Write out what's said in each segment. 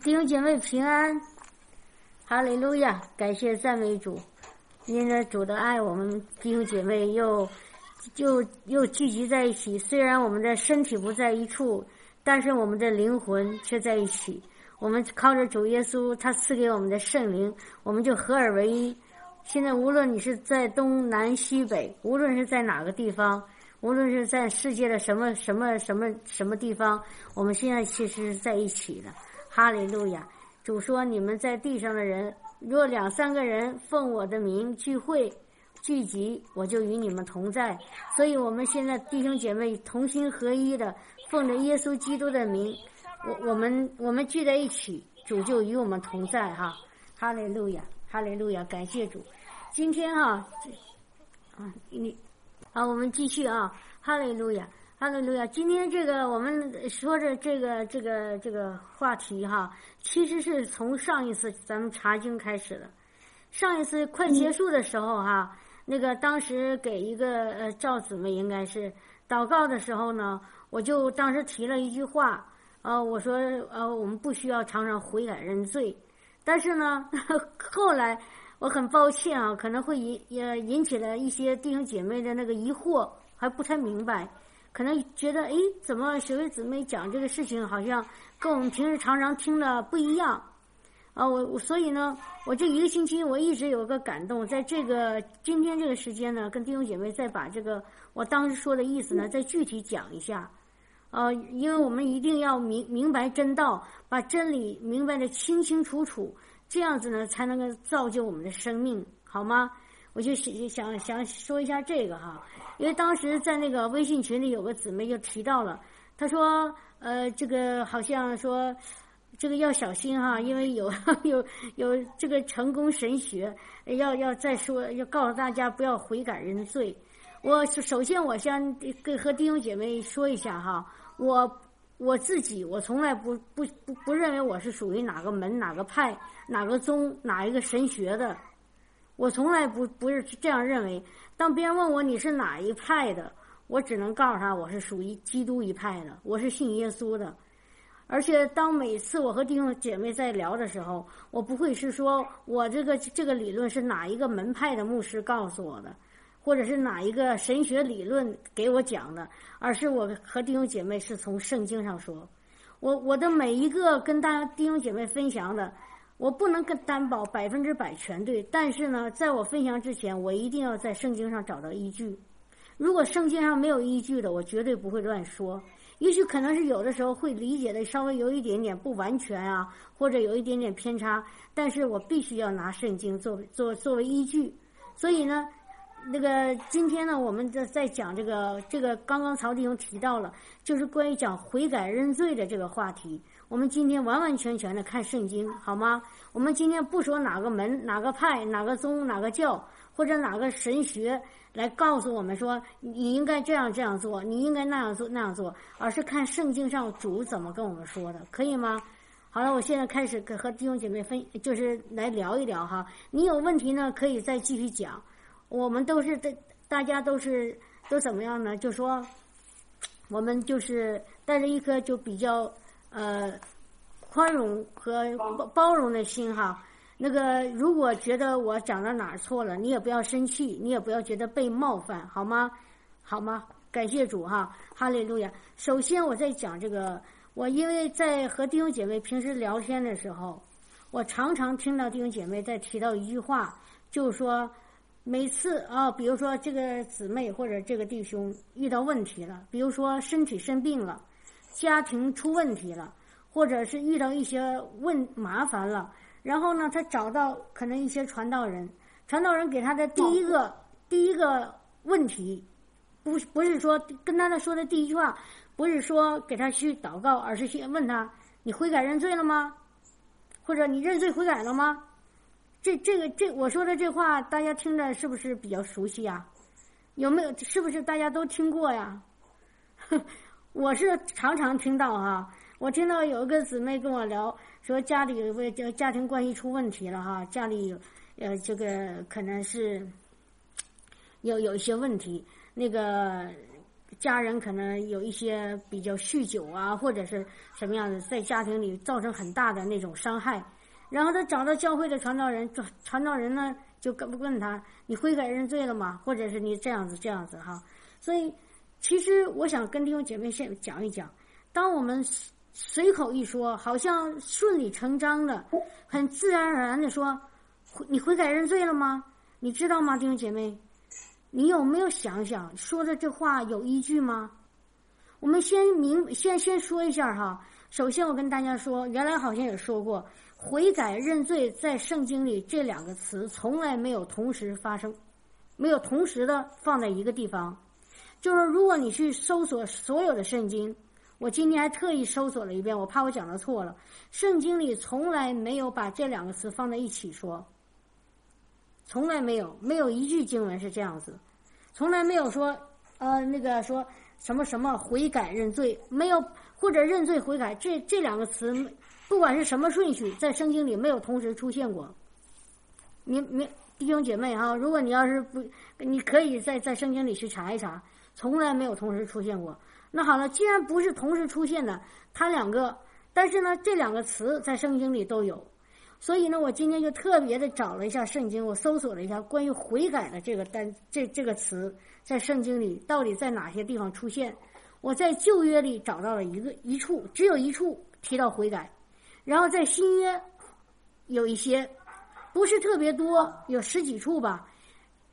弟兄姐妹平安，哈利路亚！感谢赞美主，因着主的爱，我们弟兄姐妹又又又聚集在一起。虽然我们的身体不在一处，但是我们的灵魂却在一起。我们靠着主耶稣，他赐给我们的圣灵，我们就合而为一。现在无论你是在东南西北，无论是在哪个地方，无论是在世界的什么什么什么什么地方，我们现在其实是在一起的。哈利路亚！主说：“你们在地上的人，若两三个人奉我的名聚会、聚集，我就与你们同在。所以，我们现在弟兄姐妹同心合一的，奉着耶稣基督的名，我我们我们聚在一起，主就与我们同在。哈，哈利路亚，哈利路亚！感谢主。今天哈，啊，你，好，我们继续啊，哈利路亚。”哈喽路亚！今天这个我们说着这个这个这个话题哈，其实是从上一次咱们查经开始的。上一次快结束的时候哈，那个当时给一个呃赵姊妹应该是祷告的时候呢，我就当时提了一句话，呃，我说呃我们不需要常常悔改认罪，但是呢，后来我很抱歉啊，可能会引也引起了一些弟兄姐妹的那个疑惑，还不太明白。可能觉得，哎，怎么学位姊妹讲这个事情，好像跟我们平时常常听的不一样啊？我我所以呢，我这一个星期我一直有个感动，在这个今天这个时间呢，跟弟兄姐妹再把这个我当时说的意思呢，再具体讲一下啊，因为我们一定要明明白真道，把真理明白的清清楚楚，这样子呢，才能够造就我们的生命，好吗？我就想想想说一下这个哈。因为当时在那个微信群里有个姊妹就提到了，她说：“呃，这个好像说，这个要小心哈，因为有 有有这个成功神学，要要再说，要告诉大家不要悔改认罪。我首先我先跟和弟兄姐妹说一下哈，我我自己我从来不不不不认为我是属于哪个门哪个派哪个宗哪一个神学的，我从来不不是这样认为。”当别人问我你是哪一派的，我只能告诉他我是属于基督一派的，我是信耶稣的。而且当每次我和弟兄姐妹在聊的时候，我不会是说我这个这个理论是哪一个门派的牧师告诉我的，或者是哪一个神学理论给我讲的，而是我和弟兄姐妹是从圣经上说。我我的每一个跟大家弟兄姐妹分享的。我不能跟担保百分之百全对，但是呢，在我分享之前，我一定要在圣经上找到依据。如果圣经上没有依据的，我绝对不会乱说。也许可能是有的时候会理解的稍微有一点点不完全啊，或者有一点点偏差，但是我必须要拿圣经作为作作为依据。所以呢，那个今天呢，我们在在讲这个这个刚刚曹弟兄提到了，就是关于讲悔改认罪的这个话题。我们今天完完全全的看圣经，好吗？我们今天不说哪个门、哪个派、哪个宗、哪个教，或者哪个神学来告诉我们说你应该这样这样做，你应该那样做那样做，而是看圣经上主怎么跟我们说的，可以吗？好了，我现在开始跟和弟兄姐妹分，就是来聊一聊哈。你有问题呢，可以再继续讲。我们都是大大家都是都怎么样呢？就说我们就是带着一颗就比较。呃，宽容和包包容的心哈。那个，如果觉得我讲到哪儿错了，你也不要生气，你也不要觉得被冒犯，好吗？好吗？感谢主哈，哈利路亚。首先，我在讲这个，我因为在和弟兄姐妹平时聊天的时候，我常常听到弟兄姐妹在提到一句话，就是说，每次啊，比如说这个姊妹或者这个弟兄遇到问题了，比如说身体生病了。家庭出问题了，或者是遇到一些问麻烦了，然后呢，他找到可能一些传道人，传道人给他的第一个第一个问题，不不是说跟他的说的第一句话，不是说给他去祷告，而是先问他：你悔改认罪了吗？或者你认罪悔改了吗？这这个这我说的这话，大家听着是不是比较熟悉呀？有没有？是不是大家都听过呀？我是常常听到哈，我听到有一个姊妹跟我聊，说家里为这家庭关系出问题了哈，家里有呃这个可能是有有一些问题，那个家人可能有一些比较酗酒啊，或者是什么样的，在家庭里造成很大的那种伤害。然后他找到教会的传道人，传传道人呢就问问他：“你悔改认罪了吗？或者是你这样子这样子哈？”所以，其实我想跟弟兄姐妹先讲一讲，当我们随口一说，好像顺理成章的、很自然而然的说：“你悔改认罪了吗？”你知道吗，弟兄姐妹？你有没有想想说的这话有依据吗？我们先明先先说一下哈。首先，我跟大家说，原来好像也说过，悔改认罪在圣经里这两个词从来没有同时发生，没有同时的放在一个地方。就是如果你去搜索所有的圣经，我今天还特意搜索了一遍，我怕我讲的错了。圣经里从来没有把这两个词放在一起说。从来没有，没有一句经文是这样子，从来没有说，呃，那个说什么什么悔改认罪，没有或者认罪悔改这这两个词，不管是什么顺序，在圣经里没有同时出现过。你你弟兄姐妹哈，如果你要是不，你可以在在圣经里去查一查，从来没有同时出现过。那好了，既然不是同时出现的，它两个，但是呢，这两个词在圣经里都有。所以呢，我今天就特别的找了一下圣经，我搜索了一下关于悔改的这个单这这个词，在圣经里到底在哪些地方出现？我在旧约里找到了一个一处，只有一处提到悔改，然后在新约有一些，不是特别多，有十几处吧。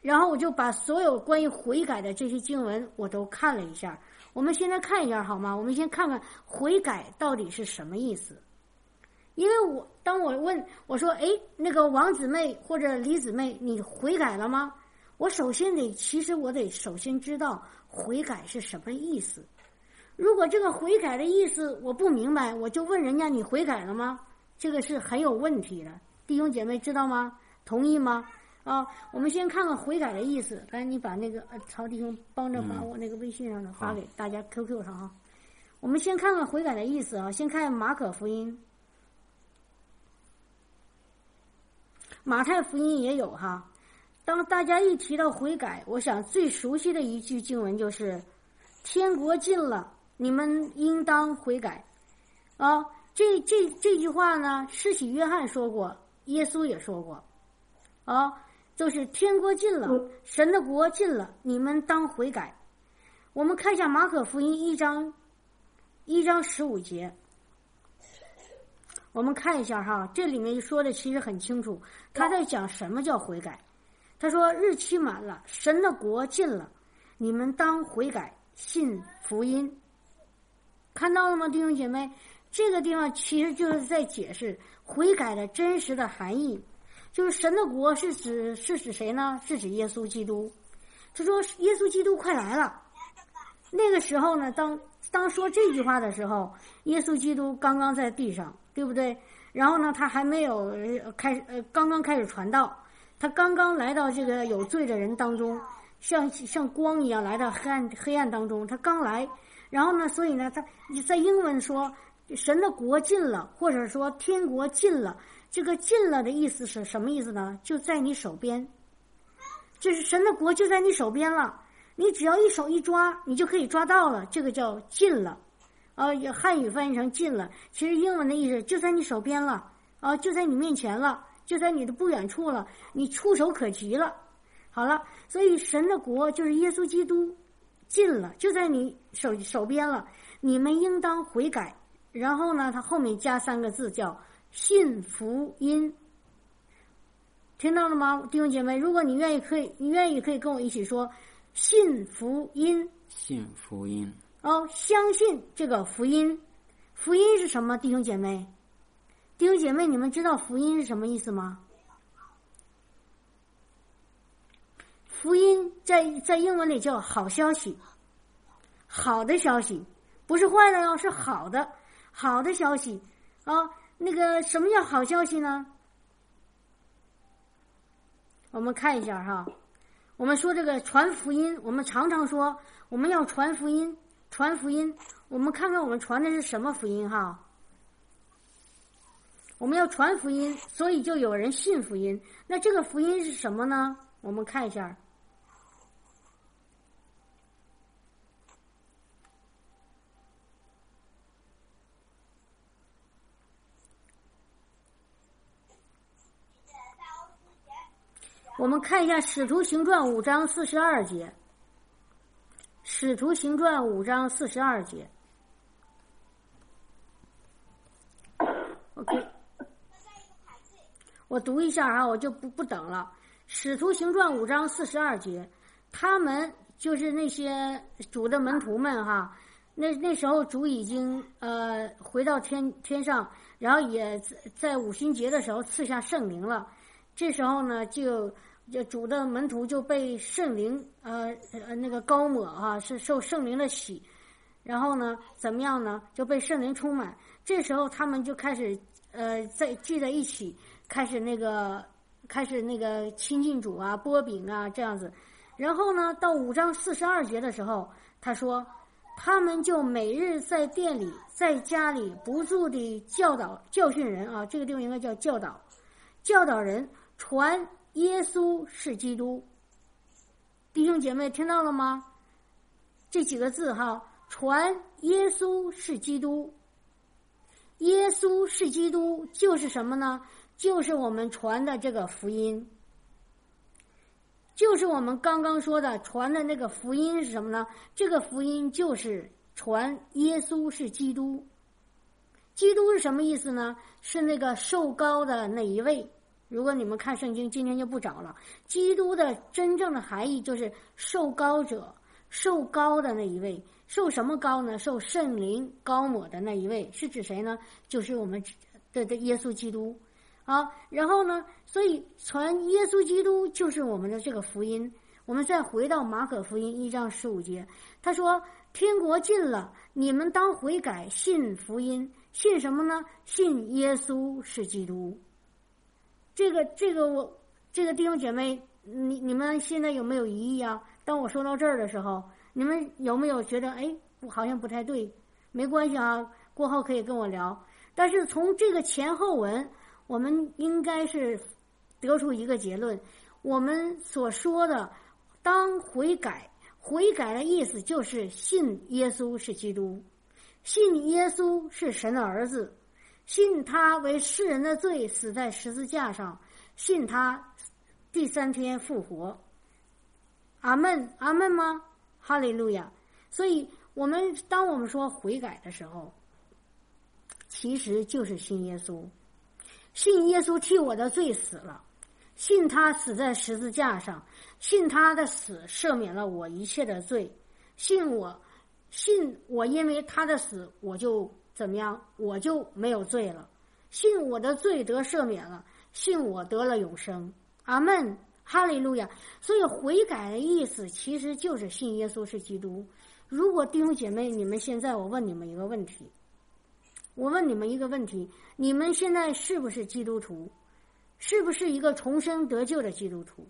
然后我就把所有关于悔改的这些经文我都看了一下。我们现在看一下好吗？我们先看看悔改到底是什么意思。因为我当我问我说：“哎，那个王姊妹或者李姊妹，你悔改了吗？”我首先得，其实我得首先知道悔改是什么意思。如果这个悔改的意思我不明白，我就问人家：“你悔改了吗？”这个是很有问题的。弟兄姐妹知道吗？同意吗？啊，我们先看看悔改的意思。来，你把那个呃，曹弟兄帮着把我那个微信上的发给大家 QQ 上啊。我们先看看悔改的意思啊，先看马可福音。马太福音也有哈，当大家一提到悔改，我想最熟悉的一句经文就是“天国近了，你们应当悔改”。啊，这这这句话呢，施洗约翰说过，耶稣也说过，啊，就是天国近了，神的国近了，你们当悔改。我们看一下马可福音一章一章十五节。我们看一下哈，这里面说的其实很清楚，他在讲什么叫悔改。他说日期满了，神的国近了，你们当悔改，信福音。看到了吗，弟兄姐妹？这个地方其实就是在解释悔改的真实的含义，就是神的国是指是指谁呢？是指耶稣基督。他说耶稣基督快来了。那个时候呢，当当说这句话的时候，耶稣基督刚刚在地上。对不对？然后呢，他还没有开始，呃，刚刚开始传道，他刚刚来到这个有罪的人当中，像像光一样来到黑暗黑暗当中。他刚来，然后呢，所以呢，他在英文说神的国近了，或者说天国近了。这个近了的意思是什么意思呢？就在你手边，就是神的国就在你手边了，你只要一手一抓，你就可以抓到了。这个叫近了。啊，汉语翻译成近了，其实英文的意思就在你手边了，啊，就在你面前了，就在你的不远处了，你触手可及了。好了，所以神的国就是耶稣基督，近了，就在你手手边了。你们应当悔改。然后呢，他后面加三个字叫信福音。听到了吗，弟兄姐妹？如果你愿意，可以，你愿意可以跟我一起说信福音。信福音。哦，相信这个福音，福音是什么？弟兄姐妹，弟兄姐妹，你们知道福音是什么意思吗？福音在在英文里叫好消息，好的消息，不是坏的哟，是好的，好的消息啊。那个什么叫好消息呢？我们看一下哈，我们说这个传福音，我们常常说我们要传福音。传福音，我们看看我们传的是什么福音哈？我们要传福音，所以就有人信福音。那这个福音是什么呢？我们看一下，我们看一下《使徒行传》五章四十二节，《使徒行传》五章四十二节。OK，我读一下啊，我就不不等了。《使徒行传》五章四十二节，他们就是那些主的门徒们哈。那那时候主已经呃回到天天上，然后也在五旬节的时候赐下圣灵了。这时候呢，就就主的门徒就被圣灵呃呃那个高抹啊，是受圣灵的洗，然后呢怎么样呢？就被圣灵充满。这时候他们就开始呃在聚在一起，开始那个开始那个亲近主啊，波饼啊这样子。然后呢，到五章四十二节的时候，他说。他们就每日在店里，在家里不住地教导、教训人啊。这个地方应该叫教导，教导人传耶稣是基督。弟兄姐妹听到了吗？这几个字哈，传耶稣是基督。耶稣是基督就是什么呢？就是我们传的这个福音。就是我们刚刚说的传的那个福音是什么呢？这个福音就是传耶稣是基督。基督是什么意思呢？是那个受高的那一位。如果你们看圣经，今天就不找了。基督的真正的含义就是受高者，受高的那一位。受什么高呢？受圣灵高抹的那一位是指谁呢？就是我们的的耶稣基督。好，然后呢？所以传耶稣基督就是我们的这个福音。我们再回到马可福音一章十五节，他说：“天国近了，你们当悔改，信福音。信什么呢？信耶稣是基督。”这个，这个，我这个弟兄姐妹，你你们现在有没有疑义啊？当我说到这儿的时候，你们有没有觉得哎，好像不太对？没关系啊，过后可以跟我聊。但是从这个前后文。我们应该是得出一个结论：我们所说的当悔改，悔改的意思就是信耶稣是基督，信耶稣是神的儿子，信他为世人的罪死在十字架上，信他第三天复活。阿门，阿门吗？哈利路亚！所以，我们当我们说悔改的时候，其实就是信耶稣。信耶稣替我的罪死了，信他死在十字架上，信他的死赦免了我一切的罪，信我，信我，因为他的死我就怎么样，我就没有罪了，信我的罪得赦免了，信我得了永生，阿门，哈利路亚。所以悔改的意思其实就是信耶稣是基督。如果弟兄姐妹，你们现在我问你们一个问题。我问你们一个问题：你们现在是不是基督徒？是不是一个重生得救的基督徒？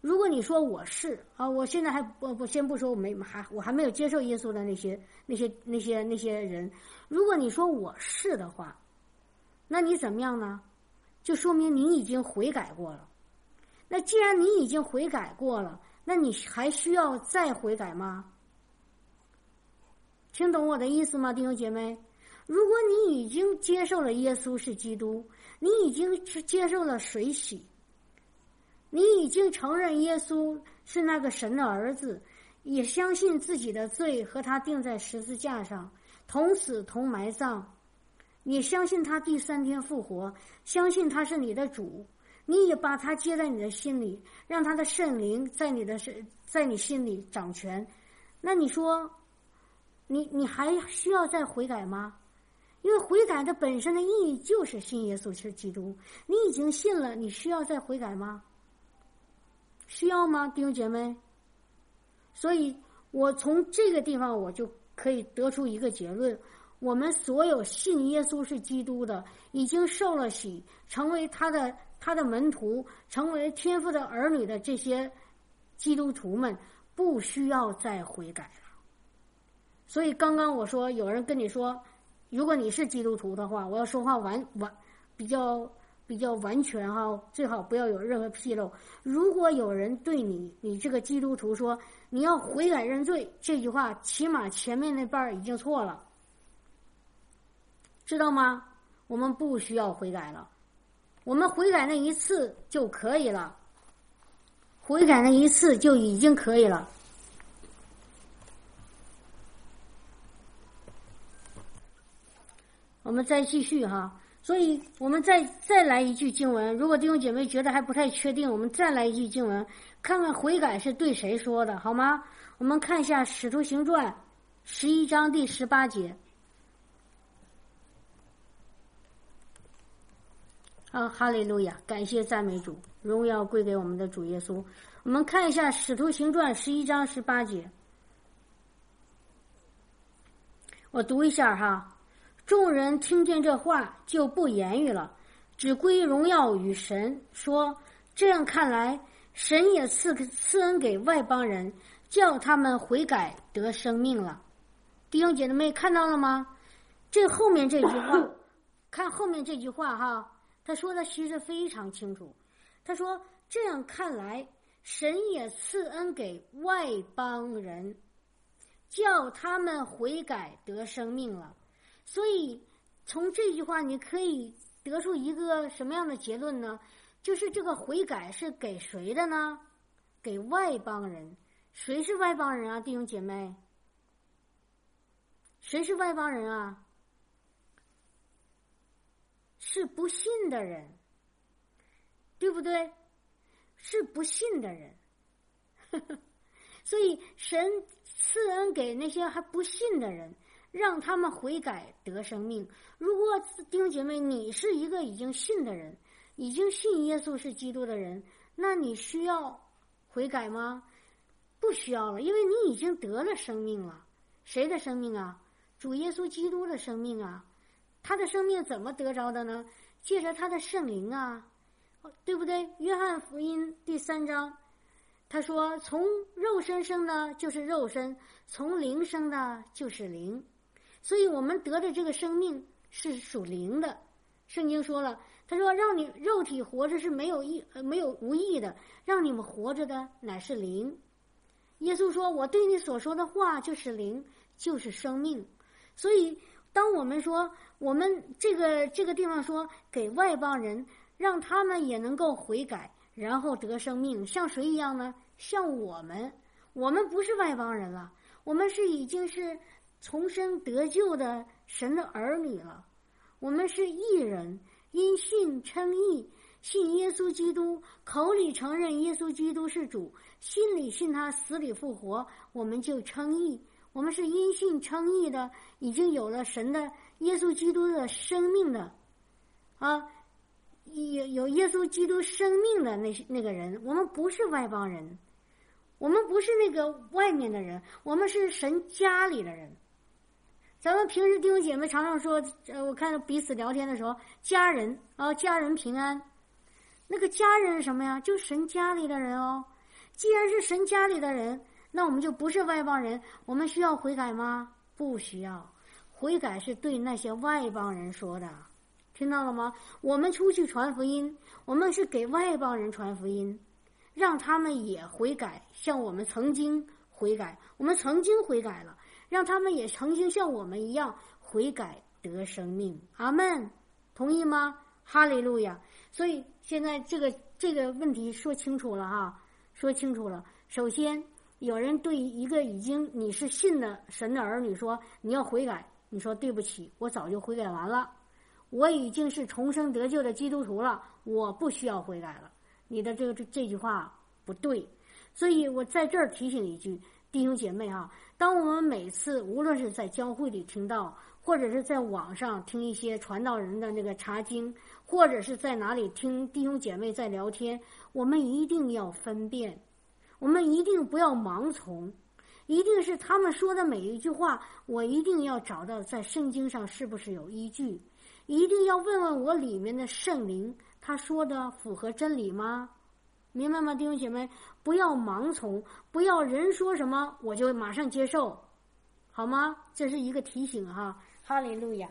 如果你说我是啊，我现在还不不先不说我没还我还没有接受耶稣的那些那些那些那些人，如果你说我是的话，那你怎么样呢？就说明你已经悔改过了。那既然你已经悔改过了，那你还需要再悔改吗？听懂我的意思吗，弟兄姐妹？如果你已经接受了耶稣是基督，你已经接受了水洗，你已经承认耶稣是那个神的儿子，也相信自己的罪和他钉在十字架上，同死同埋葬，你相信他第三天复活，相信他是你的主，你也把他接在你的心里，让他的圣灵在你的身在你心里掌权，那你说，你你还需要再悔改吗？因为悔改的本身的意义就是信耶稣是基督，你已经信了，你需要再悔改吗？需要吗，弟兄姐妹？所以我从这个地方我就可以得出一个结论：我们所有信耶稣是基督的，已经受了洗，成为他的他的门徒，成为天父的儿女的这些基督徒们，不需要再悔改了。所以刚刚我说，有人跟你说。如果你是基督徒的话，我要说话完完比较比较完全哈，最好不要有任何纰漏。如果有人对你你这个基督徒说你要悔改认罪，这句话起码前面那半已经错了，知道吗？我们不需要悔改了，我们悔改那一次就可以了。悔改那一次就已经可以了。我们再继续哈，所以我们再再来一句经文。如果弟兄姐妹觉得还不太确定，我们再来一句经文，看看悔改是对谁说的，好吗？我们看一下《使徒行传》十一章第十八节。啊，哈利路亚！感谢赞美主，荣耀归给我们的主耶稣。我们看一下《使徒行传》十一章十八节，我读一下哈。众人听见这话，就不言语了，只归荣耀与神。说：这样看来，神也赐赐恩给外邦人，叫他们悔改得生命了。弟兄姐妹看到了吗？这后面这句话，看后面这句话哈，他说的其实非常清楚。他说：这样看来，神也赐恩给外邦人，叫他们悔改得生命了。所以，从这句话你可以得出一个什么样的结论呢？就是这个悔改是给谁的呢？给外邦人。谁是外邦人啊，弟兄姐妹？谁是外邦人啊？是不信的人，对不对？是不信的人。所以，神赐恩给那些还不信的人。让他们悔改得生命。如果弟兄姐妹，你是一个已经信的人，已经信耶稣是基督的人，那你需要悔改吗？不需要了，因为你已经得了生命了。谁的生命啊？主耶稣基督的生命啊！他的生命怎么得着的呢？借着他的圣灵啊，对不对？约翰福音第三章，他说：“从肉身生的，就是肉身；从灵生的，就是灵。”所以我们得的这个生命是属灵的，圣经说了，他说让你肉体活着是没有意呃没有无益的，让你们活着的乃是灵。耶稣说：“我对你所说的话就是灵，就是生命。”所以，当我们说我们这个这个地方说给外邦人，让他们也能够悔改，然后得生命，像谁一样呢？像我们，我们不是外邦人了，我们是已经是。重生得救的神的儿女了，我们是义人，因信称义，信耶稣基督，口里承认耶稣基督是主，心里信他死里复活，我们就称义。我们是因信称义的，已经有了神的耶稣基督的生命的，啊，有有耶稣基督生命的那些那个人，我们不是外邦人，我们不是那个外面的人，我们是神家里的人。咱们平时弟兄姐妹常常说，呃，我看彼此聊天的时候，家人啊，家人平安。那个家人是什么呀？就神家里的人哦。既然是神家里的人，那我们就不是外邦人。我们需要悔改吗？不需要。悔改是对那些外邦人说的，听到了吗？我们出去传福音，我们是给外邦人传福音，让他们也悔改，像我们曾经悔改，我们曾经悔改了。让他们也曾经像我们一样悔改得生命，阿门，同意吗？哈利路亚！所以现在这个这个问题说清楚了哈，说清楚了。首先，有人对一个已经你是信的神的儿女说你要悔改，你说对不起，我早就悔改完了，我已经是重生得救的基督徒了，我不需要悔改了。你的这个这这句话不对，所以我在这儿提醒一句，弟兄姐妹啊。当我们每次无论是在教会里听到，或者是在网上听一些传道人的那个查经，或者是在哪里听弟兄姐妹在聊天，我们一定要分辨，我们一定不要盲从，一定是他们说的每一句话，我一定要找到在圣经上是不是有依据，一定要问问我里面的圣灵，他说的符合真理吗？明白吗，弟兄姐妹？不要盲从，不要人说什么我就马上接受，好吗？这是一个提醒哈，哈利路亚。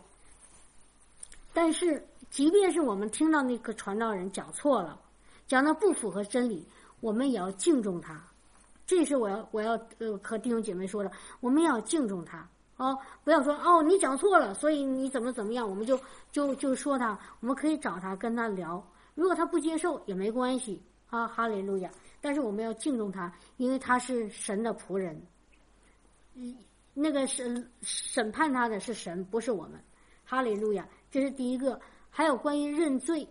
但是，即便是我们听到那个传道人讲错了，讲的不符合真理，我们也要敬重他。这是我要我要呃和弟兄姐妹说的，我们要敬重他哦，不要说哦你讲错了，所以你怎么怎么样，我们就就就说他，我们可以找他跟他聊，如果他不接受也没关系。啊，哈利路亚！但是我们要敬重他，因为他是神的仆人。嗯，那个审审判他的是神，不是我们。哈利路亚！这是第一个。还有关于认罪，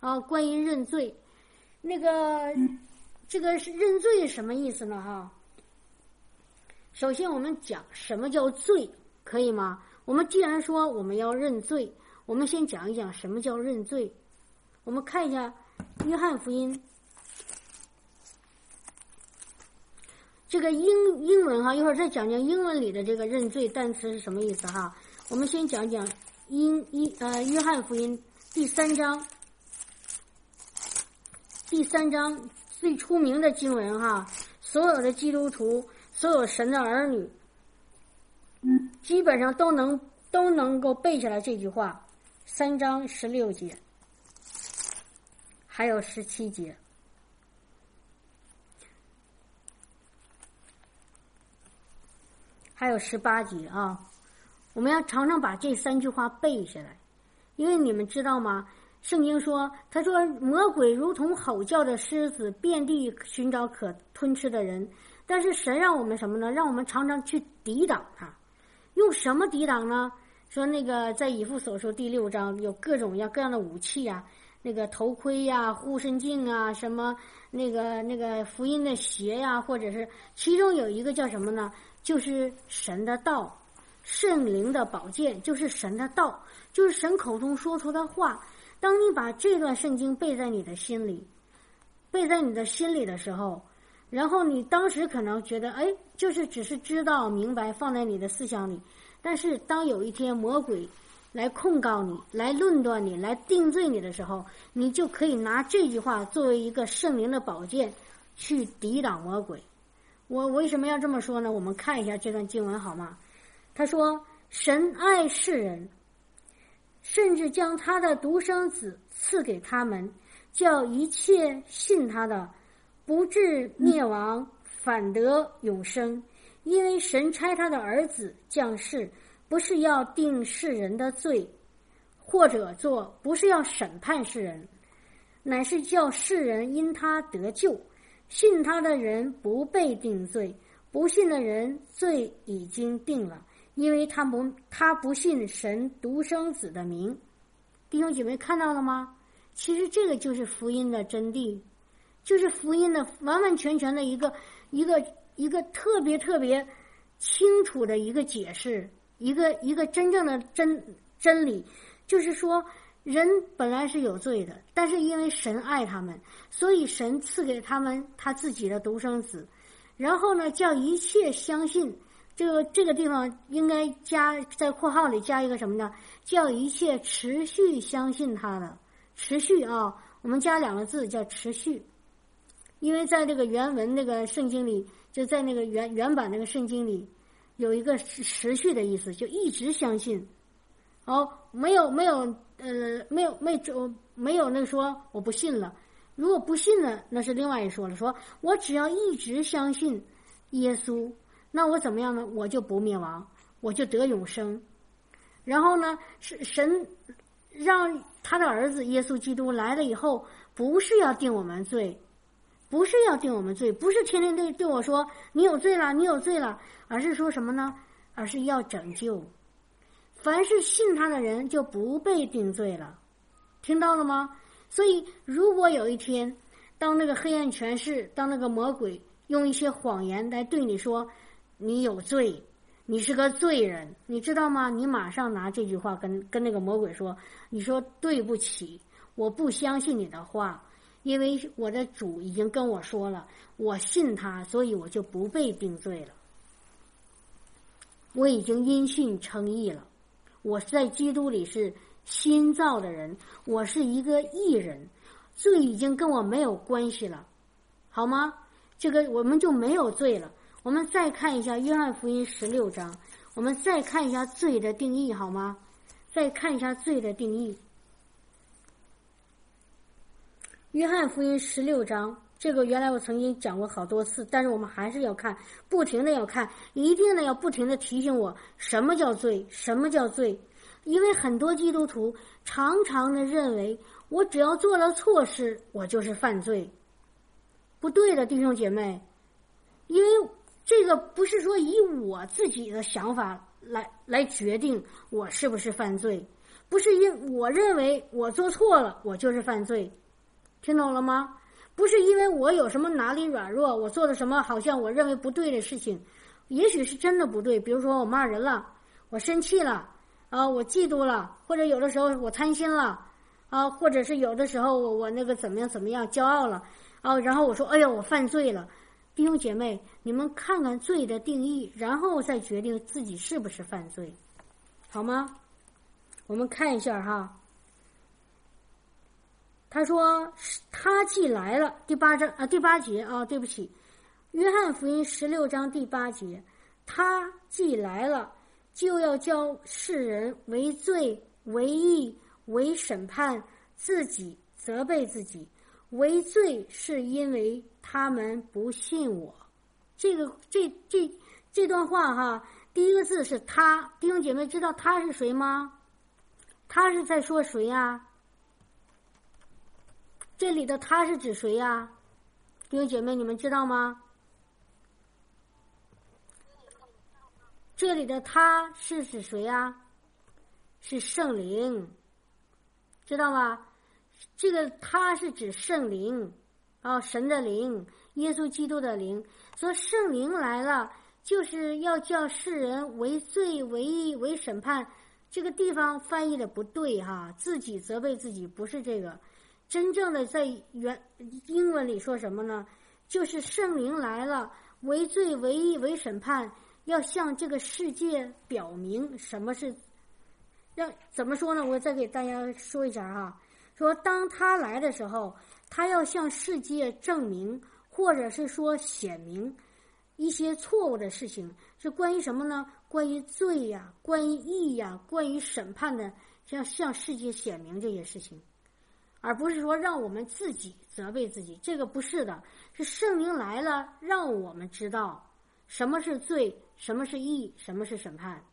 啊，关于认罪，那个这个是认罪什么意思呢？哈，首先我们讲什么叫罪，可以吗？我们既然说我们要认罪，我们先讲一讲什么叫认罪。我们看一下《约翰福音》。这个英英文哈，一会儿再讲讲英文里的这个认罪单词是什么意思哈。我们先讲讲英一呃约翰福音第三章，第三章最出名的经文哈，所有的基督徒，所有神的儿女，基本上都能都能够背下来这句话，三章十六节，还有十七节。还有十八节啊，我们要常常把这三句话背下来，因为你们知道吗？圣经说，他说魔鬼如同吼叫的狮子，遍地寻找可吞吃的人。但是神让我们什么呢？让我们常常去抵挡他，用什么抵挡呢？说那个在以父所说第六章有各种各样的武器啊，那个头盔呀、护身镜啊，什么那个那个福音的鞋呀，或者是其中有一个叫什么呢？就是神的道，圣灵的宝剑，就是神的道，就是神口中说出的话。当你把这段圣经背在你的心里，背在你的心里的时候，然后你当时可能觉得，哎，就是只是知道明白放在你的思想里。但是当有一天魔鬼来控告你、来论断你、来定罪你的时候，你就可以拿这句话作为一个圣灵的宝剑，去抵挡魔鬼。我为什么要这么说呢？我们看一下这段经文好吗？他说：“神爱世人，甚至将他的独生子赐给他们，叫一切信他的，不至灭亡，反得永生。因为神差他的儿子降世，不是要定世人的罪，或者做不是要审判世人，乃是叫世人因他得救。”信他的人不被定罪，不信的人罪已经定了，因为他不他不信神独生子的名。弟兄姐妹看到了吗？其实这个就是福音的真谛，就是福音的完完全全的一个一个一个特别特别清楚的一个解释，一个一个真正的真真理，就是说。人本来是有罪的，但是因为神爱他们，所以神赐给他们他自己的独生子。然后呢，叫一切相信这个这个地方应该加在括号里加一个什么呢？叫一切持续相信他的持续啊，我们加两个字叫持续，因为在这个原文那个圣经里，就在那个原原版那个圣经里，有一个持续的意思，就一直相信。哦，没有没有。呃，没有没就没有那个说我不信了。如果不信了，那是另外一说了。说我只要一直相信耶稣，那我怎么样呢？我就不灭亡，我就得永生。然后呢，是神让他的儿子耶稣基督来了以后，不是要定我们罪，不是要定我们罪，不是天天对对我说你有罪了，你有罪了，而是说什么呢？而是要拯救。凡是信他的人就不被定罪了，听到了吗？所以，如果有一天，当那个黑暗权势，当那个魔鬼用一些谎言来对你说你有罪，你是个罪人，你知道吗？你马上拿这句话跟跟那个魔鬼说：“你说对不起，我不相信你的话，因为我的主已经跟我说了，我信他，所以我就不被定罪了。我已经因信称义了。”我是在基督里是新造的人，我是一个义人，罪已经跟我没有关系了，好吗？这个我们就没有罪了。我们再看一下约翰福音十六章，我们再看一下罪的定义，好吗？再看一下罪的定义，约翰福音十六章。这个原来我曾经讲过好多次，但是我们还是要看，不停的要看，一定的要不停的提醒我什么叫罪，什么叫罪，因为很多基督徒常常的认为，我只要做了错事，我就是犯罪，不对的，弟兄姐妹，因为这个不是说以我自己的想法来来决定我是不是犯罪，不是因我认为我做错了，我就是犯罪，听懂了吗？不是因为我有什么哪里软弱，我做的什么好像我认为不对的事情，也许是真的不对。比如说我骂人了，我生气了，啊，我嫉妒了，或者有的时候我贪心了，啊，或者是有的时候我我那个怎么样怎么样骄傲了，啊，然后我说哎呀我犯罪了，弟兄姐妹，你们看看罪的定义，然后再决定自己是不是犯罪，好吗？我们看一下哈。他说：“他既来了，第八章啊，第八节啊，对不起，《约翰福音》十六章第八节，他既来了，就要教世人为罪、为义、为审判，自己责备自己。为罪是因为他们不信我。这个这这这段话哈，第一个字是他，弟兄姐妹知道他是谁吗？他是在说谁呀？”这里的他是指谁呀？弟兄姐妹，你们知道吗？这里的他是指谁呀？是圣灵，知道吗？这个他是指圣灵，啊，神的灵，耶稣基督的灵。说圣灵来了，就是要叫世人为罪、为、为审判。这个地方翻译的不对哈，自己责备自己，不是这个。真正的在原英文里说什么呢？就是圣灵来了，为罪、为义、为审判，要向这个世界表明什么是。要怎么说呢？我再给大家说一下哈。说当他来的时候，他要向世界证明，或者是说显明一些错误的事情，是关于什么呢？关于罪呀，关于义呀，关于审判的，要向世界显明这些事情。而不是说让我们自己责备自己，这个不是的，是圣灵来了，让我们知道什么是罪，什么是义，什么是审判。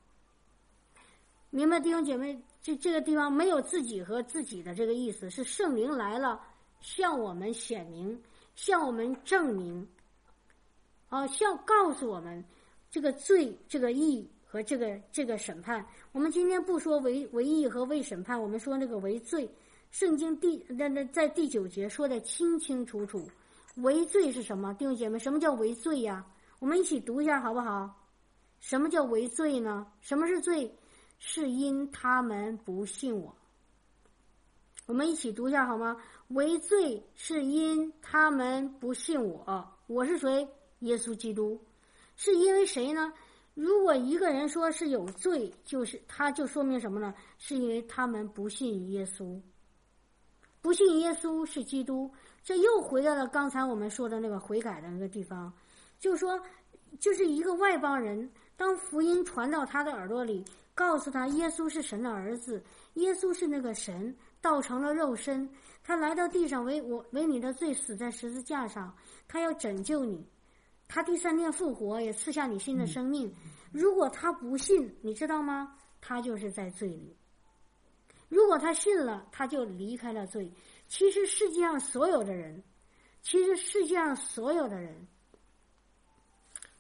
明白，弟兄姐妹，这这个地方没有自己和自己的这个意思，是圣灵来了，向我们显明，向我们证明，啊，向告诉我们这个罪、这个义和这个这个审判。我们今天不说为为义和为审判，我们说那个为罪。圣经第那那在第九节说的清清楚楚，为罪是什么？弟兄姐妹，什么叫为罪呀？我们一起读一下好不好？什么叫为罪呢？什么是罪？是因他们不信我。我们一起读一下好吗？为罪是因他们不信我。我是谁？耶稣基督。是因为谁呢？如果一个人说是有罪，就是他就说明什么呢？是因为他们不信耶稣。不信耶稣是基督，这又回到了刚才我们说的那个悔改的那个地方，就是说，就是一个外邦人，当福音传到他的耳朵里，告诉他耶稣是神的儿子，耶稣是那个神，道成了肉身，他来到地上为我为你的罪死在十字架上，他要拯救你，他第三天复活，也赐下你新的生命。如果他不信，你知道吗？他就是在罪里。如果他信了，他就离开了罪。其实世界上所有的人，其实世界上所有的人，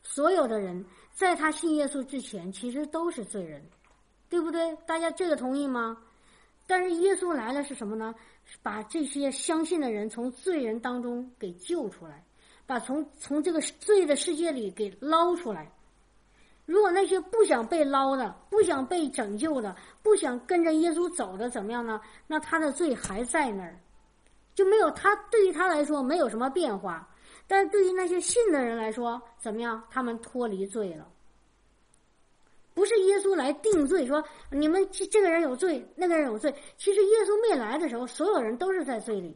所有的人，在他信耶稣之前，其实都是罪人，对不对？大家这个同意吗？但是耶稣来了是什么呢？把这些相信的人从罪人当中给救出来，把从从这个罪的世界里给捞出来。如果那些不想被捞的、不想被拯救的、不想跟着耶稣走的，怎么样呢？那他的罪还在那儿，就没有他对于他来说没有什么变化。但是对于那些信的人来说，怎么样？他们脱离罪了。不是耶稣来定罪，说你们这这个人有罪，那个人有罪。其实耶稣没来的时候，所有人都是在罪里，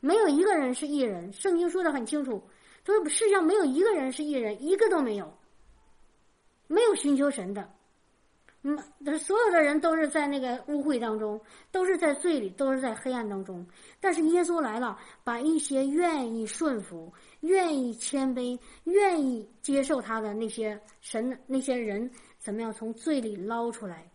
没有一个人是异人。圣经说的很清楚，说世上没有一个人是异人，一个都没有。没有寻求神的，嗯，所有的人都是在那个污秽当中，都是在罪里，都是在黑暗当中。但是耶稣来了，把一些愿意顺服、愿意谦卑、愿意接受他的那些神那些人，怎么样从罪里捞出来，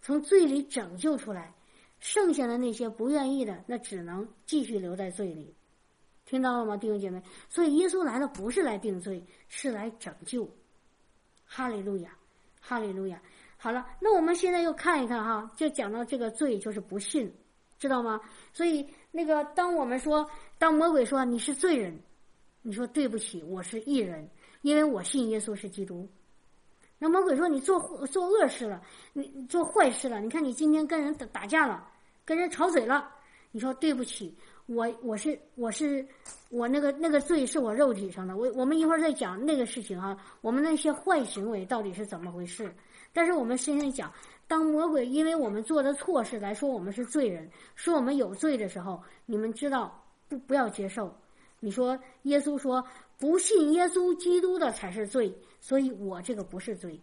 从罪里拯救出来？剩下的那些不愿意的，那只能继续留在罪里。听到了吗，弟兄姐妹？所以耶稣来了不是来定罪，是来拯救。哈利路亚，哈利路亚。好了，那我们现在又看一看哈，就讲到这个罪就是不信，知道吗？所以那个当我们说，当魔鬼说你是罪人，你说对不起，我是义人，因为我信耶稣是基督。那魔鬼说你做做恶事了，你做坏事了，你看你今天跟人打打架了，跟人吵嘴了，你说对不起。我我是我是我那个那个罪是我肉体上的，我我们一会儿再讲那个事情哈，我们那些坏行为到底是怎么回事？但是我们现在讲，当魔鬼因为我们做的错事来说我们是罪人，说我们有罪的时候，你们知道不不要接受。你说耶稣说不信耶稣基督的才是罪，所以我这个不是罪。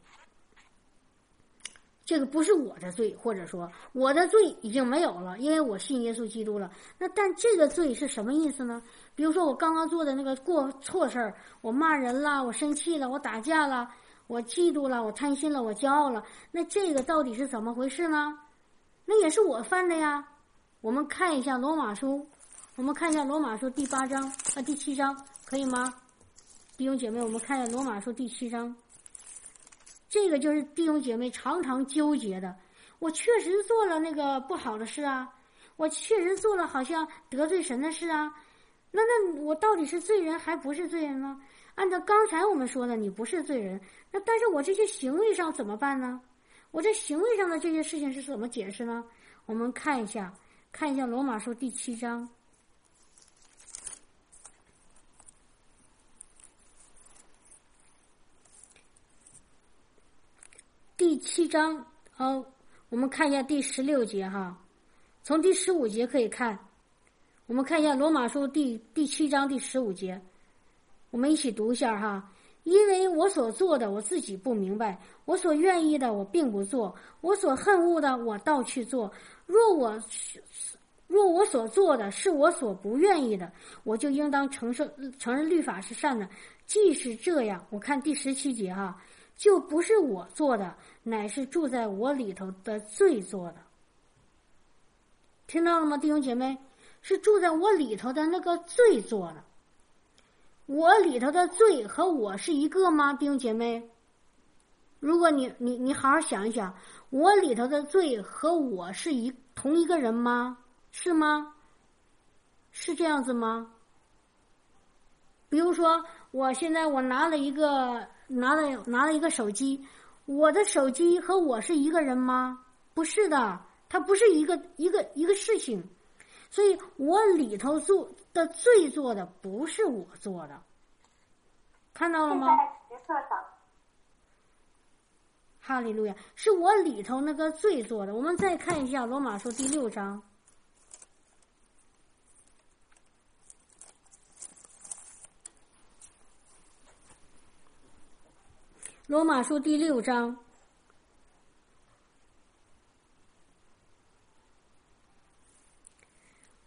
这个不是我的罪，或者说我的罪已经没有了，因为我信耶稣基督了。那但这个罪是什么意思呢？比如说我刚刚做的那个过错事儿，我骂人了，我生气了，我打架了，我嫉妒了，我贪心了，我骄傲了。那这个到底是怎么回事呢？那也是我犯的呀。我们看一下罗马书，我们看一下罗马书第八章啊第七章，可以吗？弟兄姐妹，我们看一下罗马书第七章。这个就是弟兄姐妹常常纠结的。我确实做了那个不好的事啊，我确实做了好像得罪神的事啊。那那我到底是罪人还不是罪人呢？按照刚才我们说的，你不是罪人。那但是我这些行为上怎么办呢？我这行为上的这些事情是怎么解释呢？我们看一下，看一下罗马书第七章。第七章，哦，我们看一下第十六节哈，从第十五节可以看，我们看一下罗马书第第七章第十五节，我们一起读一下哈。因为我所做的我自己不明白，我所愿意的我并不做，我所恨恶的我倒去做。若我若我所做的是我所不愿意的，我就应当承受承认律法是善的。即使这样，我看第十七节哈。就不是我做的，乃是住在我里头的罪做的。听到了吗，弟兄姐妹？是住在我里头的那个罪做的。我里头的罪和我是一个吗，弟兄姐妹？如果你你你好好想一想，我里头的罪和我是一同一个人吗？是吗？是这样子吗？比如说，我现在我拿了一个。拿了拿了一个手机，我的手机和我是一个人吗？不是的，它不是一个一个一个事情，所以我里头做的罪做的不是我做的，看到了吗？哈利路亚，是我里头那个罪做的。我们再看一下罗马书第六章。罗马书第六章，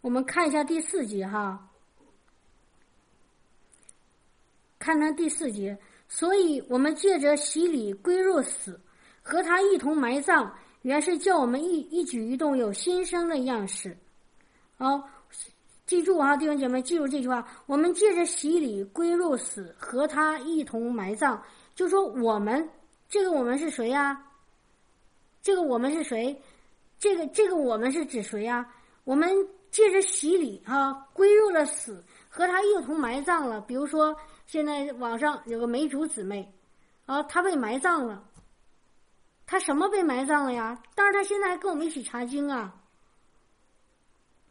我们看一下第四节哈，看看第四节，所以我们借着洗礼归入死，和他一同埋葬，原是叫我们一一举一动有新生的样式。好，记住哈，弟兄姐妹，记住这句话：我们借着洗礼归入死，和他一同埋葬。就说我们这个我们是谁呀？这个我们是谁？这个这个我们是指谁呀？我们借着洗礼啊，归入了死，和他一同埋葬了。比如说，现在网上有个梅竹姊妹，啊，她被埋葬了。她什么被埋葬了呀？但是她现在还跟我们一起查经啊。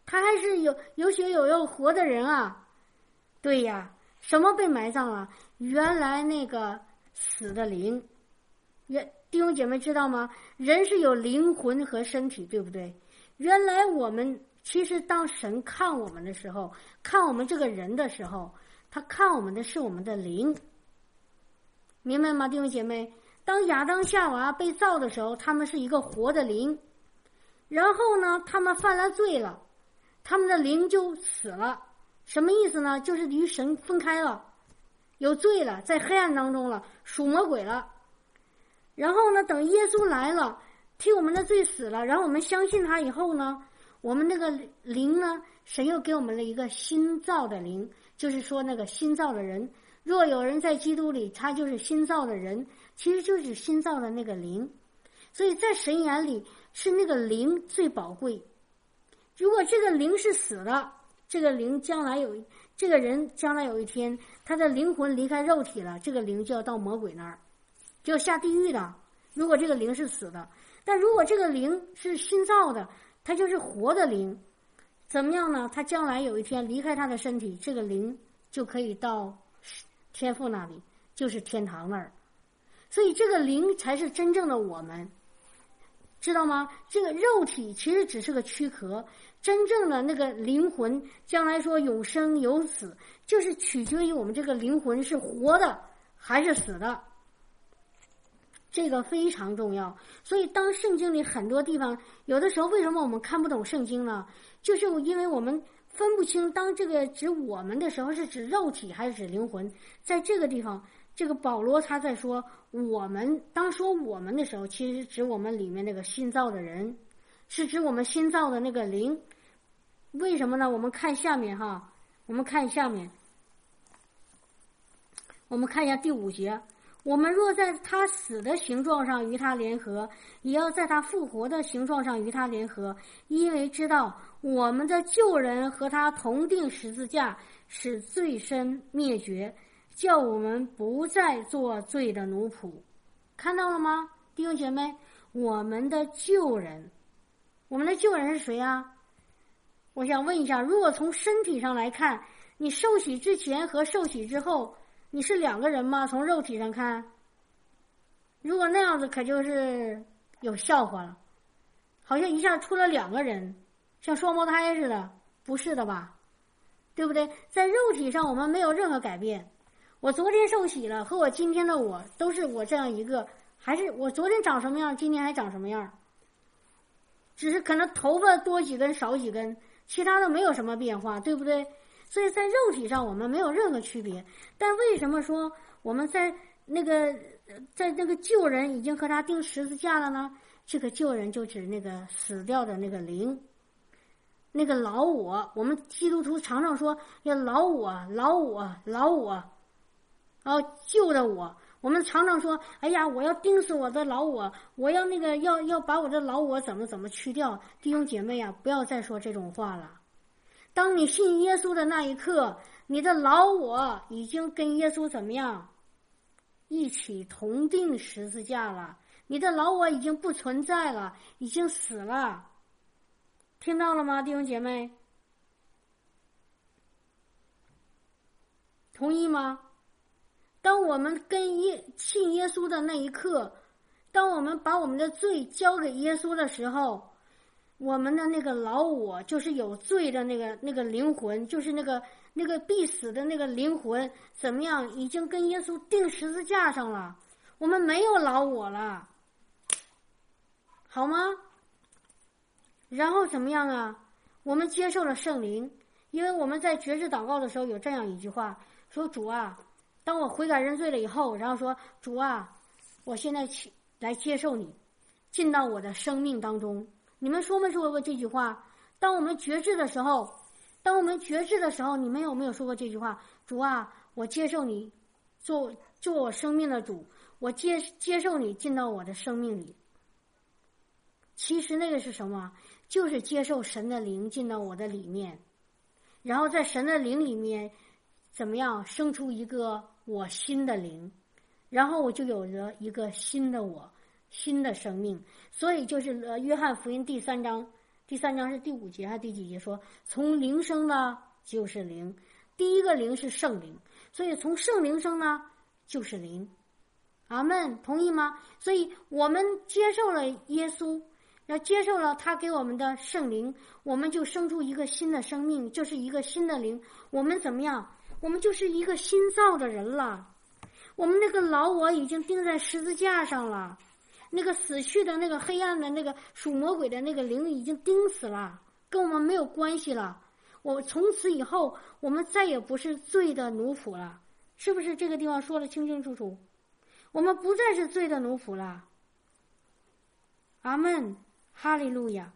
她还是有有血有肉活的人啊。对呀，什么被埋葬了？原来那个。死的灵，原弟兄姐妹知道吗？人是有灵魂和身体，对不对？原来我们其实当神看我们的时候，看我们这个人的时候，他看我们的是我们的灵，明白吗？弟兄姐妹，当亚当夏娃被造的时候，他们是一个活的灵，然后呢，他们犯了罪了，他们的灵就死了。什么意思呢？就是与神分开了。有罪了，在黑暗当中了，属魔鬼了。然后呢，等耶稣来了，替我们的罪死了，然后我们相信他以后呢，我们那个灵呢，神又给我们了一个新造的灵，就是说那个新造的人。若有人在基督里，他就是新造的人，其实就是新造的那个灵。所以在神眼里，是那个灵最宝贵。如果这个灵是死了，这个灵将来有这个人将来有一天，他的灵魂离开肉体了，这个灵就要到魔鬼那儿，就要下地狱的。如果这个灵是死的，但如果这个灵是新造的，它就是活的灵，怎么样呢？他将来有一天离开他的身体，这个灵就可以到天父那里，就是天堂那儿。所以这个灵才是真正的我们，知道吗？这个肉体其实只是个躯壳，真正的那个灵魂，将来说有生有死，就是取决于我们这个灵魂是活的还是死的。这个非常重要，所以当圣经里很多地方，有的时候为什么我们看不懂圣经呢？就是因为我们分不清，当这个指我们的时候是指肉体还是指灵魂。在这个地方，这个保罗他在说我们，当说我们的时候，其实指我们里面那个新造的人，是指我们新造的那个灵。为什么呢？我们看下面哈，我们看下面，我们看一下第五节。我们若在他死的形状上与他联合，也要在他复活的形状上与他联合，因为知道我们的旧人和他同定十字架，使罪身灭绝，叫我们不再做罪的奴仆。看到了吗，弟兄姐妹？我们的旧人，我们的旧人是谁啊？我想问一下，如果从身体上来看，你受洗之前和受洗之后。你是两个人吗？从肉体上看，如果那样子，可就是有笑话了，好像一下出了两个人，像双胞胎似的，不是的吧？对不对？在肉体上，我们没有任何改变。我昨天受洗了，和我今天的我都是我这样一个，还是我昨天长什么样，今天还长什么样？只是可能头发多几根少几根，其他的没有什么变化，对不对？所以在肉体上我们没有任何区别，但为什么说我们在那个在那个旧人已经和他钉十字架了呢？这个旧人就指那个死掉的那个灵，那个老我。我们基督徒常常说要老我、老我、老我，然后旧的我。我们常常说：“哎呀，我要钉死我的老我，我要那个要要把我的老我怎么怎么去掉。”弟兄姐妹啊，不要再说这种话了。当你信耶稣的那一刻，你的老我已经跟耶稣怎么样？一起同定十字架了。你的老我已经不存在了，已经死了。听到了吗，弟兄姐妹？同意吗？当我们跟耶信耶稣的那一刻，当我们把我们的罪交给耶稣的时候。我们的那个老我，就是有罪的那个那个灵魂，就是那个那个必死的那个灵魂，怎么样？已经跟耶稣钉十字架上了。我们没有老我了，好吗？然后怎么样啊？我们接受了圣灵，因为我们在绝志祷告的时候有这样一句话：说主啊，当我悔改认罪了以后，然后说主啊，我现在去来接受你，进到我的生命当中。你们说没说过这句话？当我们觉知的时候，当我们觉知的时候，你们有没有说过这句话？主啊，我接受你，做做我生命的主，我接接受你进到我的生命里。其实那个是什么？就是接受神的灵进到我的里面，然后在神的灵里面，怎么样生出一个我新的灵，然后我就有了一个新的我。新的生命，所以就是呃，约翰福音第三章，第三章是第五节还是第几节？说从灵生呢就是灵，第一个灵是圣灵，所以从圣灵生呢就是灵。阿门，同意吗？所以我们接受了耶稣，要接受了他给我们的圣灵，我们就生出一个新的生命，就是一个新的灵。我们怎么样？我们就是一个新造的人了。我们那个老我已经钉在十字架上了。那个死去的那个黑暗的那个属魔鬼的那个灵已经钉死了，跟我们没有关系了。我从此以后，我们再也不是罪的奴仆了，是不是？这个地方说的清清楚楚，我们不再是罪的奴仆了。阿门，哈利路亚。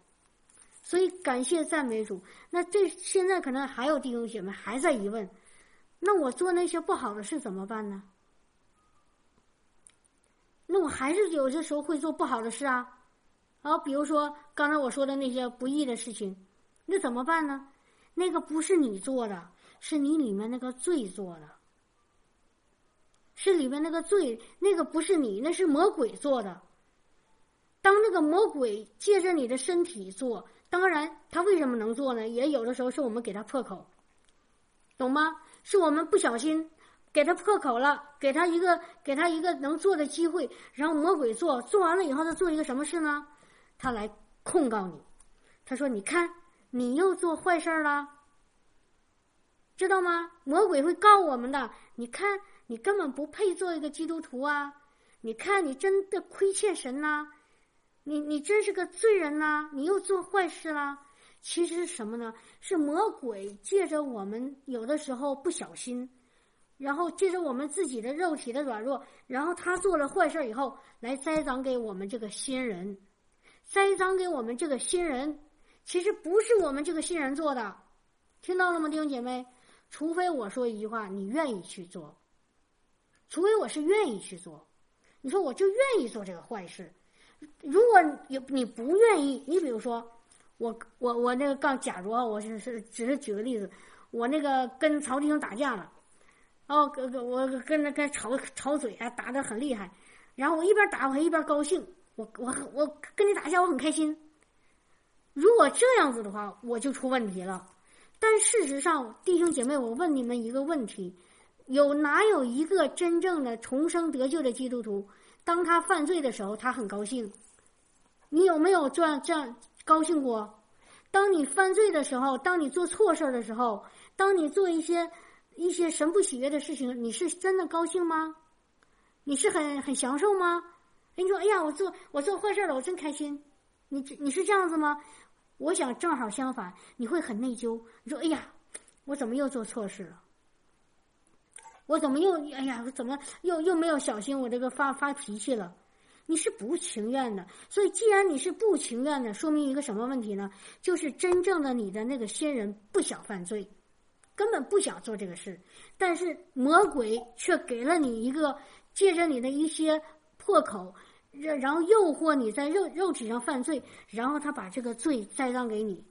所以感谢赞美主。那这现在可能还有弟兄姐妹还在疑问，那我做那些不好的事怎么办呢？那我还是有些时候会做不好的事啊，啊，比如说刚才我说的那些不义的事情，那怎么办呢？那个不是你做的，是你里面那个罪做的，是里面那个罪，那个不是你，那是魔鬼做的。当那个魔鬼借着你的身体做，当然他为什么能做呢？也有的时候是我们给他破口，懂吗？是我们不小心。给他破口了，给他一个给他一个能做的机会，然后魔鬼做做完了以后，他做一个什么事呢？他来控告你，他说：“你看，你又做坏事了，知道吗？魔鬼会告我们的。你看，你根本不配做一个基督徒啊！你看，你真的亏欠神呐！你你真是个罪人呐！你又做坏事了。其实是什么呢？是魔鬼借着我们有的时候不小心。”然后借着我们自己的肉体的软弱，然后他做了坏事以后，来栽赃给我们这个新人，栽赃给我们这个新人，其实不是我们这个新人做的，听到了吗，弟兄姐妹？除非我说一句话，你愿意去做，除非我是愿意去做，你说我就愿意做这个坏事，如果有你不愿意，你比如说我我我那个刚，假如啊，我是是只是举个例子，我那个跟曹弟兄打架了。哦，哥哥，我跟那跟吵吵嘴啊，打的很厉害。然后我一边打我还一边高兴，我我我跟你打架我很开心。如果这样子的话，我就出问题了。但事实上，弟兄姐妹，我问你们一个问题：有哪有一个真正的重生得救的基督徒，当他犯罪的时候，他很高兴？你有没有这样这样高兴过？当你犯罪的时候，当你做错事的时候，当你做一些。一些神不喜悦的事情，你是真的高兴吗？你是很很享受吗？你说，哎呀，我做我做坏事了，我真开心。你你是这样子吗？我想正好相反，你会很内疚。你说，哎呀，我怎么又做错事了？我怎么又哎呀，我怎么又又没有小心？我这个发发脾气了。你是不情愿的。所以，既然你是不情愿的，说明一个什么问题呢？就是真正的你的那个新人不想犯罪。根本不想做这个事，但是魔鬼却给了你一个借着你的一些破口，然后诱惑你在肉肉体上犯罪，然后他把这个罪栽赃给你，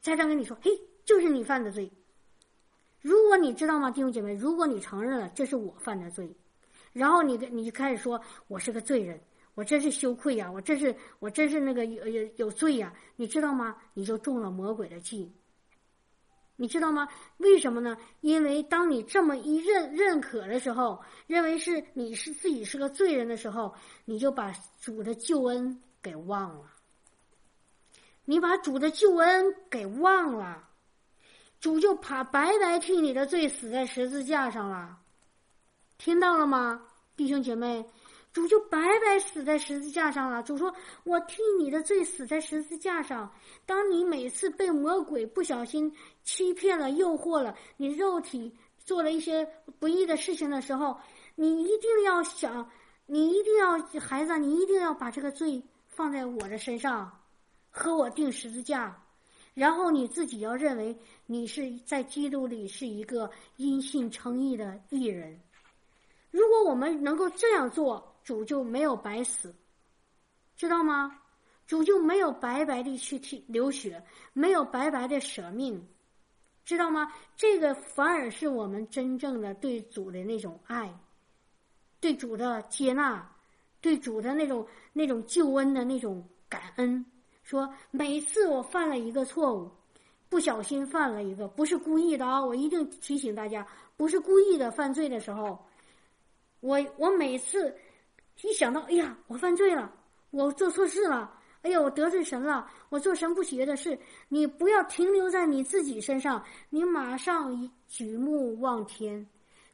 栽赃给你说：“嘿，就是你犯的罪。”如果你知道吗，弟兄姐妹，如果你承认了这是我犯的罪，然后你你就开始说我是个罪人，我真是羞愧呀，我真是我真是那个有有有罪呀，你知道吗？你就中了魔鬼的计。你知道吗？为什么呢？因为当你这么一认认可的时候，认为是你是自己是个罪人的时候，你就把主的救恩给忘了。你把主的救恩给忘了，主就怕白白替你的罪死在十字架上了。听到了吗，弟兄姐妹？主就白白死在十字架上了。主说：“我替你的罪死在十字架上。当你每次被魔鬼不小心欺骗了、诱惑了，你肉体做了一些不义的事情的时候，你一定要想，你一定要孩子，你一定要把这个罪放在我的身上，和我定十字架。然后你自己要认为你是在基督里是一个因信称义的义人。如果我们能够这样做。”主就没有白死，知道吗？主就没有白白的去替流血，没有白白的舍命，知道吗？这个反而是我们真正的对主的那种爱，对主的接纳，对主的那种那种救恩的那种感恩。说每次我犯了一个错误，不小心犯了一个，不是故意的啊！我一定提醒大家，不是故意的犯罪的时候，我我每次。一想到，哎呀，我犯罪了，我做错事了，哎呀，我得罪神了，我做神不喜悦的事，你不要停留在你自己身上，你马上举目望天，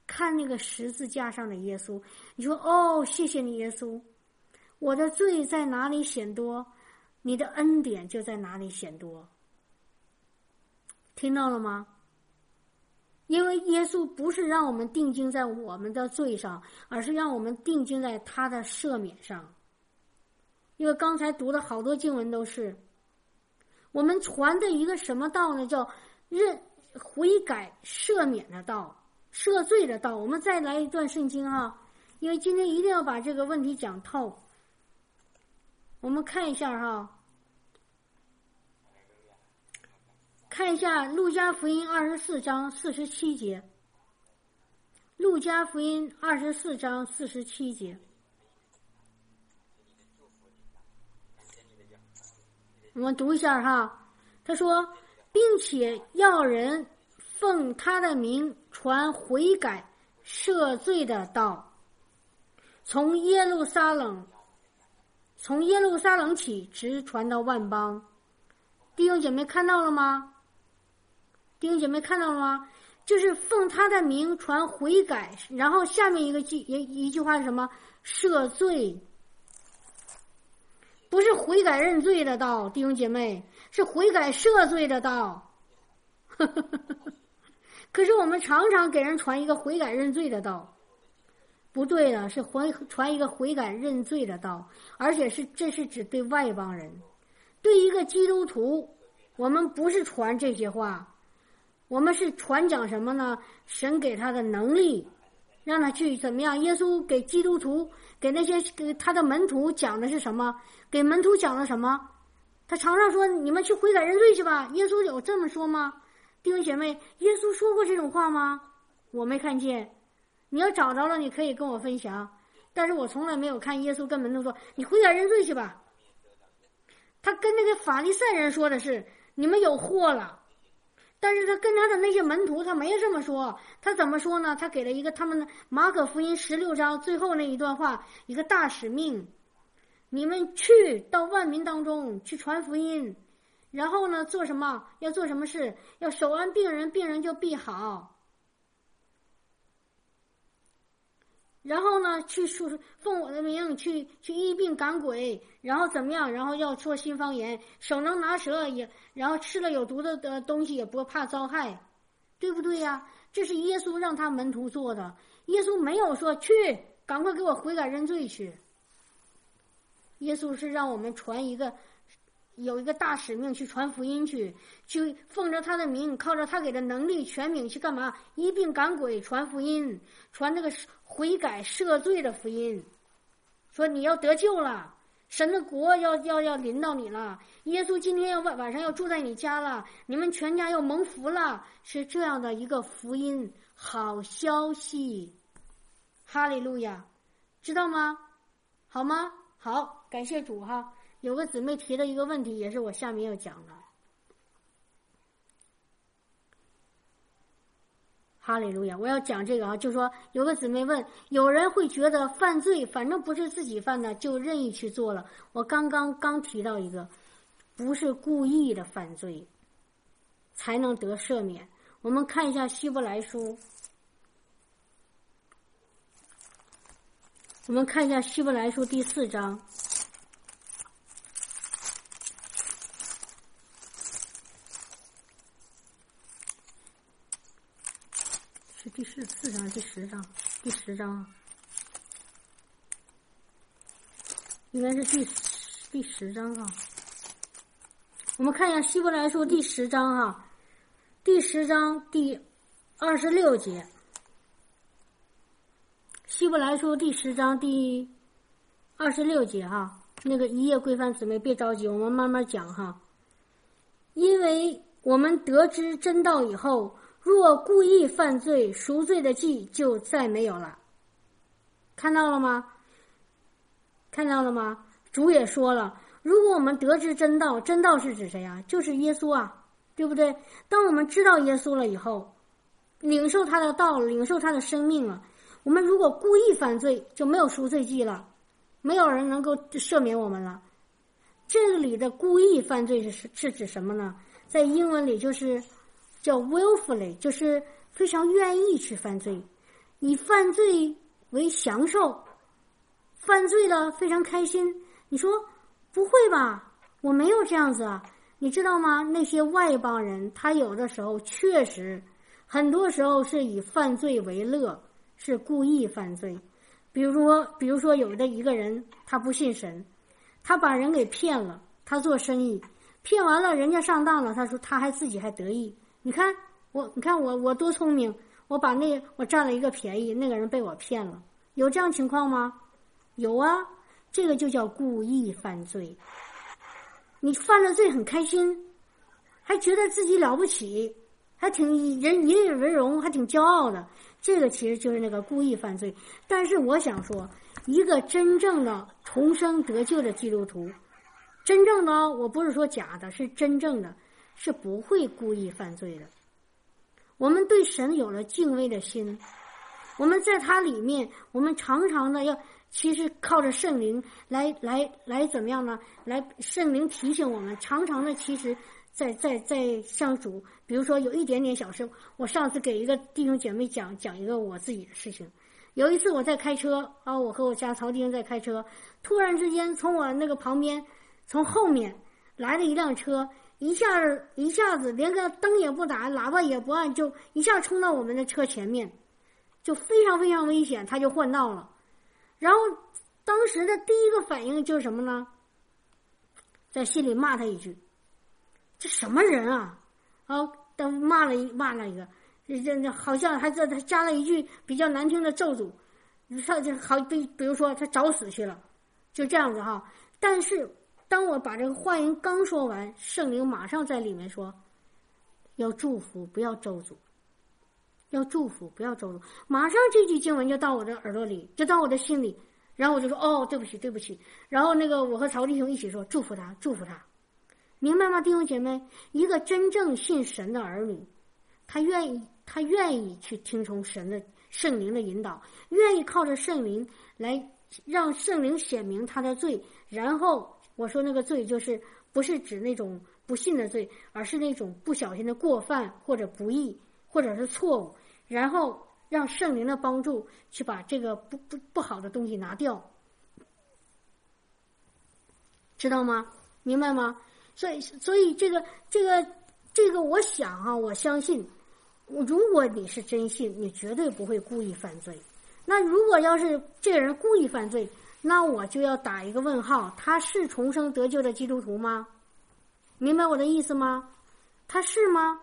看那个十字架上的耶稣，你说，哦，谢谢你，耶稣，我的罪在哪里显多，你的恩典就在哪里显多，听到了吗？因为耶稣不是让我们定睛在我们的罪上，而是让我们定睛在他的赦免上。因为刚才读的好多经文都是，我们传的一个什么道呢？叫认悔改赦免的道，赦罪的道。我们再来一段圣经啊，因为今天一定要把这个问题讲透。我们看一下哈，看一下《路加福音》二十四章四十七节，《路加福音》二十四章四十七节。我们读一下哈，他说，并且要人奉他的名传悔改赦罪的道，从耶路撒冷，从耶路撒冷起，直传到万邦。弟兄姐妹看到了吗？弟兄姐妹看到了吗？就是奉他的名传悔改，然后下面一个句一一句话是什么？赦罪。不是悔改认罪的道，弟兄姐妹，是悔改赦罪的道。可是我们常常给人传一个悔改认罪的道，不对的，是回传一个悔改认罪的道，而且是这是指对外邦人，对一个基督徒，我们不是传这些话，我们是传讲什么呢？神给他的能力，让他去怎么样？耶稣给基督徒。给那些给他的门徒讲的是什么？给门徒讲的什么？他常常说：“你们去悔改认罪去吧。”耶稣有这么说吗？弟兄姐妹，耶稣说过这种话吗？我没看见。你要找着了，你可以跟我分享。但是我从来没有看耶稣跟门徒说：“你悔改认罪去吧。”他跟那个法利赛人说的是：“你们有祸了。”但是他跟他的那些门徒，他没这么说。他怎么说呢？他给了一个他们马可福音十六章最后那一段话，一个大使命：你们去到万民当中去传福音，然后呢，做什么？要做什么事？要守安病人，病人就必好。然后呢，去说奉我的名去去医病赶鬼，然后怎么样？然后要说新方言，手能拿蛇也，然后吃了有毒的的东西也不怕遭害，对不对呀？这是耶稣让他门徒做的。耶稣没有说去赶快给我悔改认罪去。耶稣是让我们传一个。有一个大使命去传福音去，去奉着他的名，靠着他给的能力、权柄去干嘛？一并赶鬼、传福音、传那个悔改赦罪的福音。说你要得救了，神的国要要要临到你了。耶稣今天要晚晚上要住在你家了，你们全家要蒙福了，是这样的一个福音好消息。哈利路亚，知道吗？好吗？好，感谢主哈。有个姊妹提的一个问题，也是我下面要讲的。哈利路亚！我要讲这个啊，就说有个姊妹问，有人会觉得犯罪，反正不是自己犯的，就任意去做了。我刚刚刚提到一个，不是故意的犯罪，才能得赦免。我们看一下希伯来书，我们看一下希伯来书第四章。第四四章，第十章，第十章，应该是第第十章啊。我们看一下《希伯来书》第十章哈，第十章第二十六节，《希伯来书》第十章第二十六节哈。那个一夜规范姊妹别着急，我们慢慢讲哈。因为我们得知真道以后。若故意犯罪，赎罪的祭就再没有了。看到了吗？看到了吗？主也说了，如果我们得知真道，真道是指谁啊？就是耶稣啊，对不对？当我们知道耶稣了以后，领受他的道，领受他的生命了。我们如果故意犯罪，就没有赎罪祭了，没有人能够赦免我们了。这里的故意犯罪是是指什么呢？在英文里就是。叫 willfully，就是非常愿意去犯罪，以犯罪为享受，犯罪了非常开心。你说不会吧？我没有这样子啊，你知道吗？那些外邦人，他有的时候确实，很多时候是以犯罪为乐，是故意犯罪。比如说，比如说有的一个人，他不信神，他把人给骗了，他做生意，骗完了人家上当了，他说他还自己还得意。你看我，你看我，我多聪明，我把那我占了一个便宜，那个人被我骗了，有这样情况吗？有啊，这个就叫故意犯罪。你犯了罪很开心，还觉得自己了不起，还挺以人引以为荣，还挺骄傲的。这个其实就是那个故意犯罪。但是我想说，一个真正的重生得救的基督徒，真正的我不是说假的，是真正的，是不会故意犯罪的。我们对神有了敬畏的心，我们在他里面，我们常常的要。其实靠着圣灵来来来怎么样呢？来圣灵提醒我们，常常的其实，在在在向主，比如说有一点点小事。我上次给一个弟兄姐妹讲讲一个我自己的事情。有一次我在开车啊，我和我家曹丁在开车，突然之间从我那个旁边，从后面来了一辆车，一下一下子连个灯也不打，喇叭也不按，就一下冲到我们的车前面，就非常非常危险，他就换道了。然后，当时的第一个反应就是什么呢？在心里骂他一句：“这什么人啊！”啊，都骂了一骂了一个，这这好像还在他加了一句比较难听的咒诅，他就好比比如说他找死去了，就这样子哈。但是当我把这个话音刚说完，圣灵马上在里面说：“要祝福，不要咒诅。”要祝福，不要咒诅。马上这句经文就到我的耳朵里，就到我的心里，然后我就说：“哦，对不起，对不起。”然后那个我和曹弟兄一起说：“祝福他，祝福他。”明白吗，弟兄姐妹？一个真正信神的儿女，他愿意，他愿意去听从神的圣灵的引导，愿意靠着圣灵来让圣灵显明他的罪。然后我说那个罪就是不是指那种不信的罪，而是那种不小心的过犯或者不义或者是错误。然后让圣灵的帮助去把这个不不不好的东西拿掉，知道吗？明白吗？所以，所以这个这个这个，我想啊，我相信，如果你是真信，你绝对不会故意犯罪。那如果要是这个人故意犯罪，那我就要打一个问号：他是重生得救的基督徒吗？明白我的意思吗？他是吗？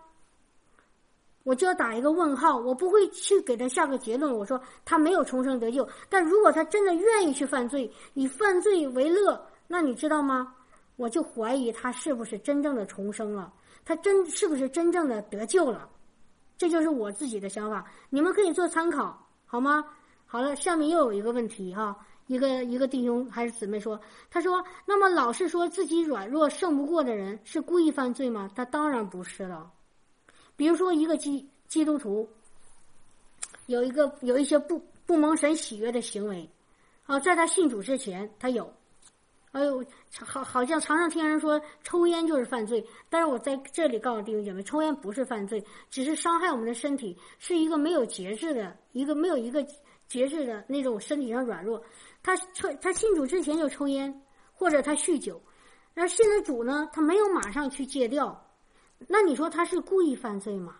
我就要打一个问号，我不会去给他下个结论。我说他没有重生得救，但如果他真的愿意去犯罪，以犯罪为乐，那你知道吗？我就怀疑他是不是真正的重生了，他真是不是真正的得救了？这就是我自己的想法，你们可以做参考，好吗？好了，下面又有一个问题哈，一个一个弟兄还是姊妹说，他说，那么老是说自己软弱胜不过的人是故意犯罪吗？他当然不是了。比如说，一个基基督徒有一个有一些不不蒙神喜悦的行为，啊，在他信主之前，他有，哎呦，好，好像常常听人说抽烟就是犯罪，但是我在这里告诉弟兄姐妹，抽烟不是犯罪，只是伤害我们的身体，是一个没有节制的，一个没有一个节制的那种身体上软弱。他抽他信主之前就抽烟，或者他酗酒，然后信了主呢，他没有马上去戒掉。那你说他是故意犯罪吗？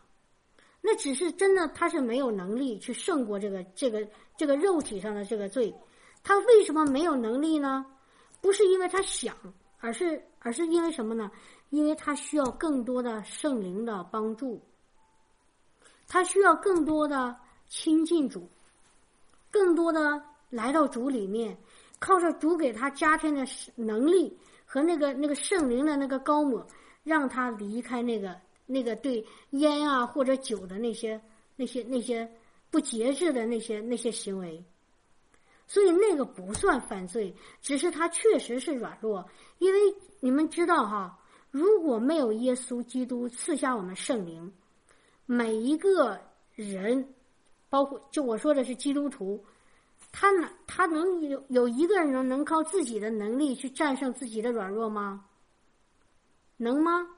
那只是真的，他是没有能力去胜过这个这个这个肉体上的这个罪。他为什么没有能力呢？不是因为他想，而是而是因为什么呢？因为他需要更多的圣灵的帮助，他需要更多的亲近主，更多的来到主里面，靠着主给他加添的能力和那个那个圣灵的那个高抹。让他离开那个那个对烟啊或者酒的那些那些那些不节制的那些那些行为，所以那个不算犯罪，只是他确实是软弱。因为你们知道哈，如果没有耶稣基督赐下我们圣灵，每一个人，包括就我说的是基督徒，他能他能有有一个人能能靠自己的能力去战胜自己的软弱吗？能吗？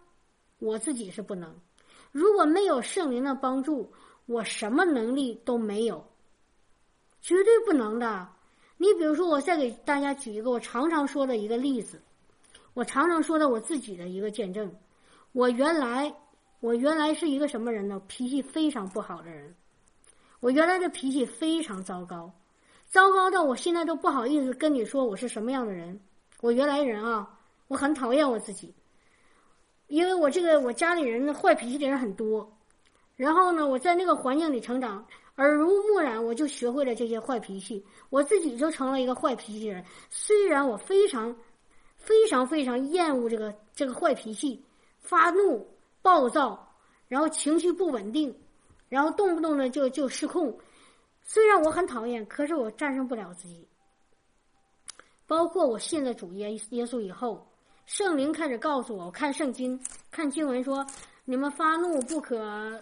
我自己是不能。如果没有圣灵的帮助，我什么能力都没有，绝对不能的。你比如说，我再给大家举一个我常常说的一个例子，我常常说的我自己的一个见证。我原来，我原来是一个什么人呢？脾气非常不好的人。我原来的脾气非常糟糕，糟糕到我现在都不好意思跟你说我是什么样的人。我原来人啊，我很讨厌我自己。因为我这个我家里人坏脾气的人很多，然后呢，我在那个环境里成长，耳濡目染，我就学会了这些坏脾气，我自己就成了一个坏脾气的人。虽然我非常、非常、非常厌恶这个这个坏脾气、发怒、暴躁，然后情绪不稳定，然后动不动的就就失控。虽然我很讨厌，可是我战胜不了自己。包括我信了主耶耶稣以后。圣灵开始告诉我，我看圣经，看经文说，你们发怒不可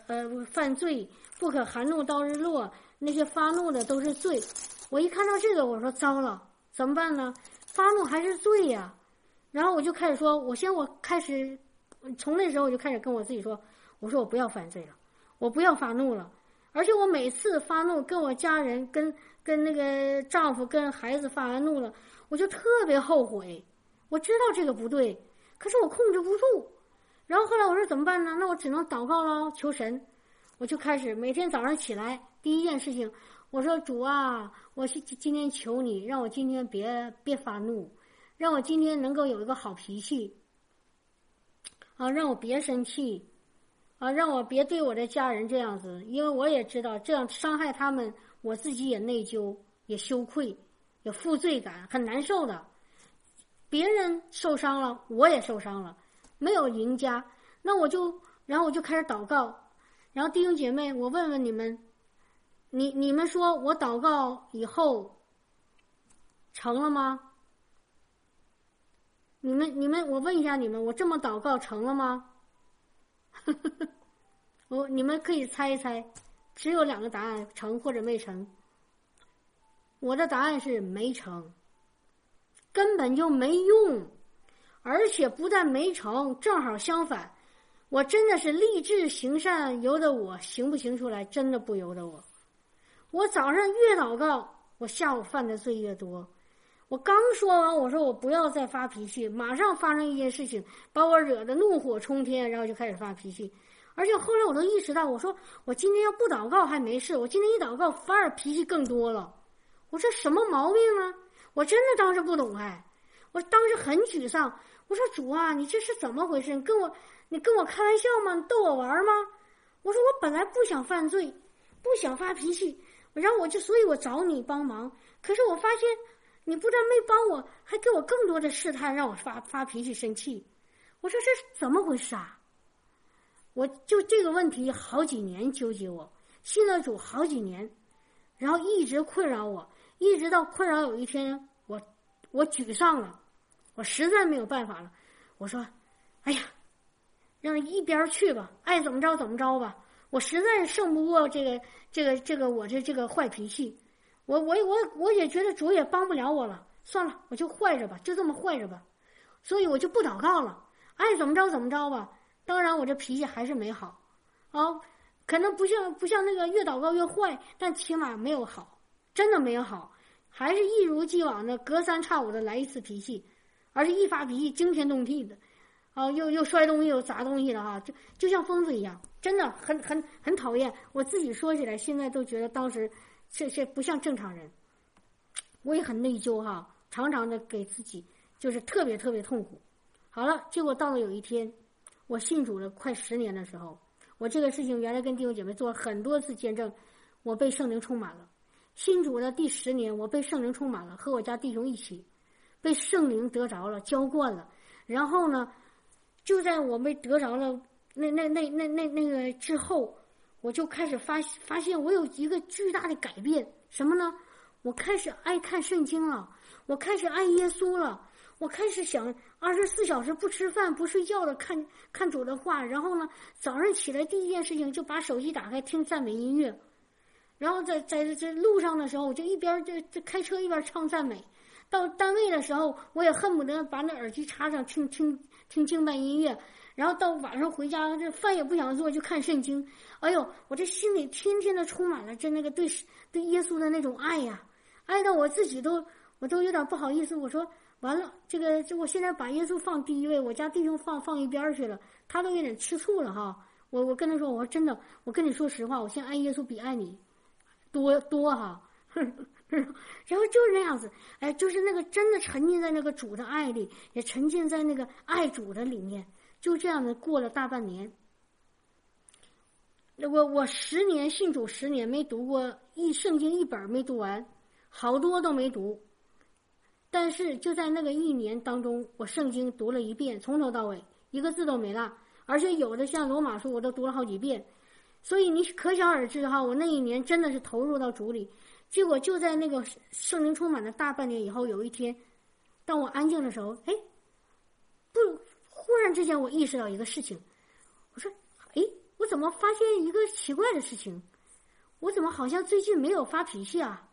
呃犯罪，不可含怒到日落。那些发怒的都是罪。我一看到这个，我说糟了，怎么办呢？发怒还是罪呀。然后我就开始说，我先我开始，从那时候我就开始跟我自己说，我说我不要犯罪了，我不要发怒了。而且我每次发怒，跟我家人、跟跟那个丈夫、跟孩子发完怒了，我就特别后悔。我知道这个不对，可是我控制不住。然后后来我说怎么办呢？那我只能祷告喽，求神。我就开始每天早上起来第一件事情，我说主啊，我今今天求你，让我今天别别发怒，让我今天能够有一个好脾气。啊，让我别生气，啊，让我别对我的家人这样子，因为我也知道这样伤害他们，我自己也内疚，也羞愧，也负罪感，很难受的。别人受伤了，我也受伤了，没有赢家。那我就，然后我就开始祷告。然后弟兄姐妹，我问问你们，你你们说我祷告以后成了吗？你们你们，我问一下你们，我这么祷告成了吗？呵呵呵我你们可以猜一猜，只有两个答案：成或者没成。我的答案是没成。根本就没用，而且不但没成，正好相反，我真的是立志行善，由得我行不行出来，真的不由得我。我早上越祷告，我下午犯的罪越多。我刚说完，我说我不要再发脾气，马上发生一件事情，把我惹得怒火冲天，然后就开始发脾气。而且后来我都意识到，我说我今天要不祷告还没事，我今天一祷告反而脾气更多了。我说什么毛病啊？我真的当时不懂哎，我当时很沮丧。我说主啊，你这是怎么回事？你跟我，你跟我开玩笑吗？你逗我玩吗？我说我本来不想犯罪，不想发脾气，然后我就，所以我找你帮忙。可是我发现，你不但没帮我，还给我更多的试探，让我发发脾气、生气。我说这是怎么回事啊？我就这个问题好几年纠结我，信了主好几年，然后一直困扰我。一直到困扰有一天，我我沮丧了，我实在没有办法了。我说：“哎呀，让一边去吧，爱怎么着怎么着吧。”我实在是胜不过这个这个这个我这这个坏脾气。我我我我也觉得主也帮不了我了，算了，我就坏着吧，就这么坏着吧。所以我就不祷告了，爱怎么着怎么着吧。当然，我这脾气还是没好，啊，可能不像不像那个越祷告越坏，但起码没有好，真的没有好。还是一如既往的隔三差五的来一次脾气，而且一发脾气惊天动地的，啊，又又摔东西又砸东西的哈，就就像疯子一样，真的很很很讨厌。我自己说起来，现在都觉得当时这这不像正常人，我也很内疚哈，常常的给自己就是特别特别痛苦。好了，结果到了有一天，我信主了快十年的时候，我这个事情原来跟弟兄姐妹做了很多次见证，我被圣灵充满了。新主的第十年，我被圣灵充满了，和我家弟兄一起，被圣灵得着了，浇灌了。然后呢，就在我被得着了那那那那那那个之后，我就开始发发现我有一个巨大的改变，什么呢？我开始爱看圣经了，我开始爱耶稣了，我开始想二十四小时不吃饭不睡觉的看看主的话。然后呢，早上起来第一件事情就把手机打开听赞美音乐。然后在在这路上的时候，我就一边这这开车一边唱赞美；到单位的时候，我也恨不得把那耳机插上听听听敬拜音乐。然后到晚上回家，这饭也不想做，就看圣经。哎呦，我这心里天天的充满了这那个对对耶稣的那种爱呀，爱到我自己都我都有点不好意思。我说完了，这个这我现在把耶稣放第一位，我家弟兄放放一边去了，他都有点吃醋了哈。我我跟他说，我说真的，我跟你说实话，我现在爱耶稣比爱你。多多哈，然后就是那样子，哎，就是那个真的沉浸在那个主的爱里，也沉浸在那个爱主的里面，就这样的过了大半年。那我我十年信主十年没读过一圣经一本没读完，好多都没读。但是就在那个一年当中，我圣经读了一遍，从头到尾一个字都没落，而且有的像罗马书我都读了好几遍。所以你可想而知哈，我那一年真的是投入到主里。结果就在那个圣灵充满的大半年以后，有一天，当我安静的时候，哎，不，忽然之间我意识到一个事情，我说，哎。我怎么发现一个奇怪的事情？我怎么好像最近没有发脾气啊？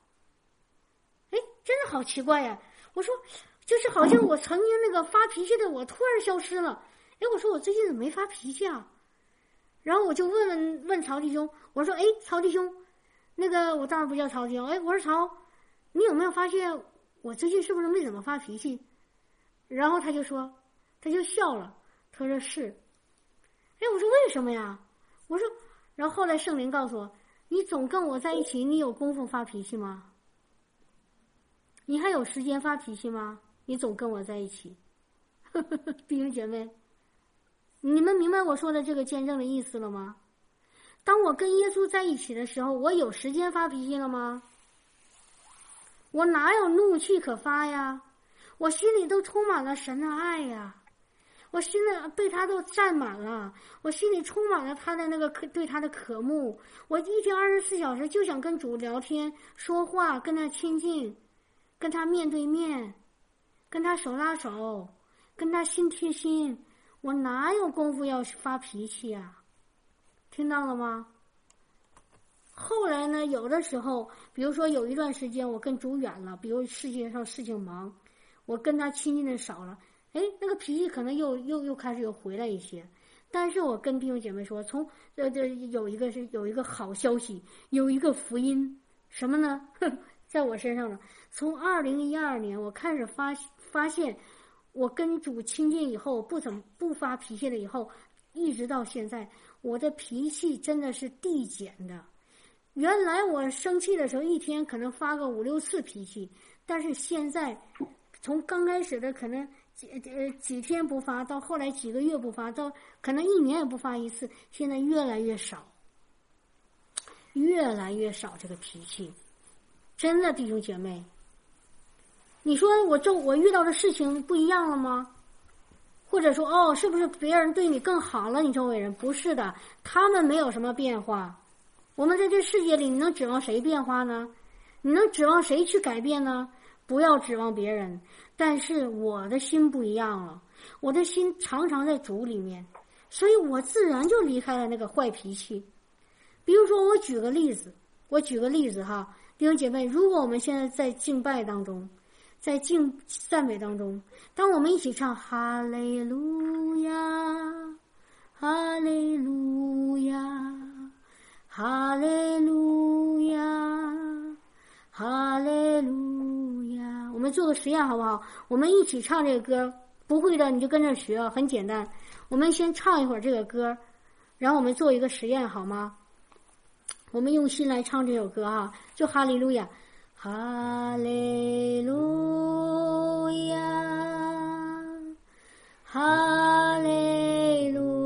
哎，真的好奇怪呀！我说，就是好像我曾经那个发脾气的我突然消失了。哎，我说我最近怎么没发脾气啊？然后我就问问问曹弟兄，我说：“哎，曹弟兄，那个我当然不叫曹弟兄，哎，我说曹，你有没有发现我最近是不是没怎么发脾气？”然后他就说，他就笑了，他说是。哎，我说为什么呀？我说，然后后来圣灵告诉我，你总跟我在一起，你有功夫发脾气吗？你还有时间发脾气吗？你总跟我在一起，弟兄姐妹，你们明白我说的这个见证的意思了吗？当我跟耶稣在一起的时候，我有时间发脾气了吗？我哪有怒气可发呀？我心里都充满了神的爱呀。我心里被他都占满了，我心里充满了他的那个渴对他的渴慕。我一天二十四小时就想跟主聊天、说话，跟他亲近，跟他面对面，跟他手拉手，跟他心贴心。我哪有功夫要发脾气呀？听到了吗？后来呢？有的时候，比如说有一段时间我跟主远了，比如世界上事情忙，我跟他亲近的少了。哎，那个脾气可能又又又开始又回来一些，但是我跟弟兄姐妹说，从呃这有一个是有一个好消息，有一个福音，什么呢？在我身上呢。从二零一二年我开始发发现，我跟主亲近以后，不怎么不发脾气了以后，一直到现在，我的脾气真的是递减的。原来我生气的时候，一天可能发个五六次脾气，但是现在，从刚开始的可能。几呃几天不发，到后来几个月不发，到可能一年也不发一次，现在越来越少，越来越少这个脾气，真的弟兄姐妹，你说我周我遇到的事情不一样了吗？或者说哦，是不是别人对你更好了？你周围人不是的，他们没有什么变化。我们在这世界里，你能指望谁变化呢？你能指望谁去改变呢？不要指望别人，但是我的心不一样了，我的心常常在主里面，所以我自然就离开了那个坏脾气。比如说，我举个例子，我举个例子哈，弟兄姐妹，如果我们现在在敬拜当中，在敬赞美当中，当我们一起唱哈利路亚，哈利路亚，哈利路亚，哈利路亚。我们做个实验好不好？我们一起唱这个歌，不会的你就跟着学，很简单。我们先唱一会儿这个歌，然后我们做一个实验好吗？我们用心来唱这首歌啊，就哈利路亚，哈利路亚，哈利路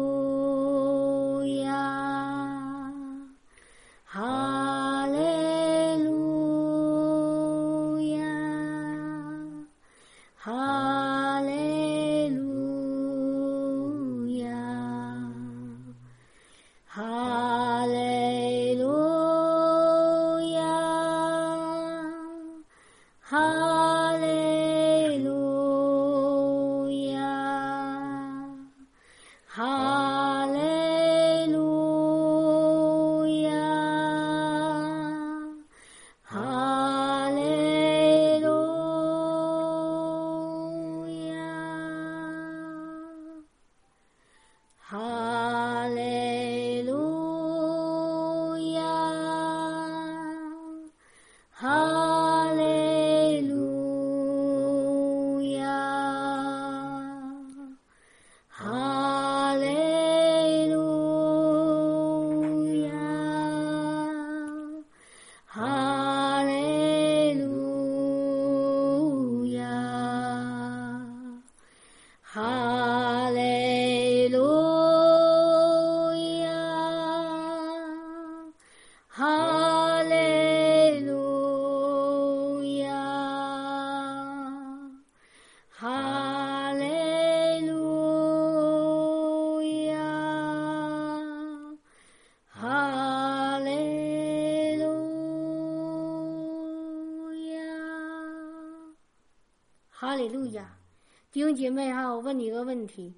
姐妹哈，我问你一个问题：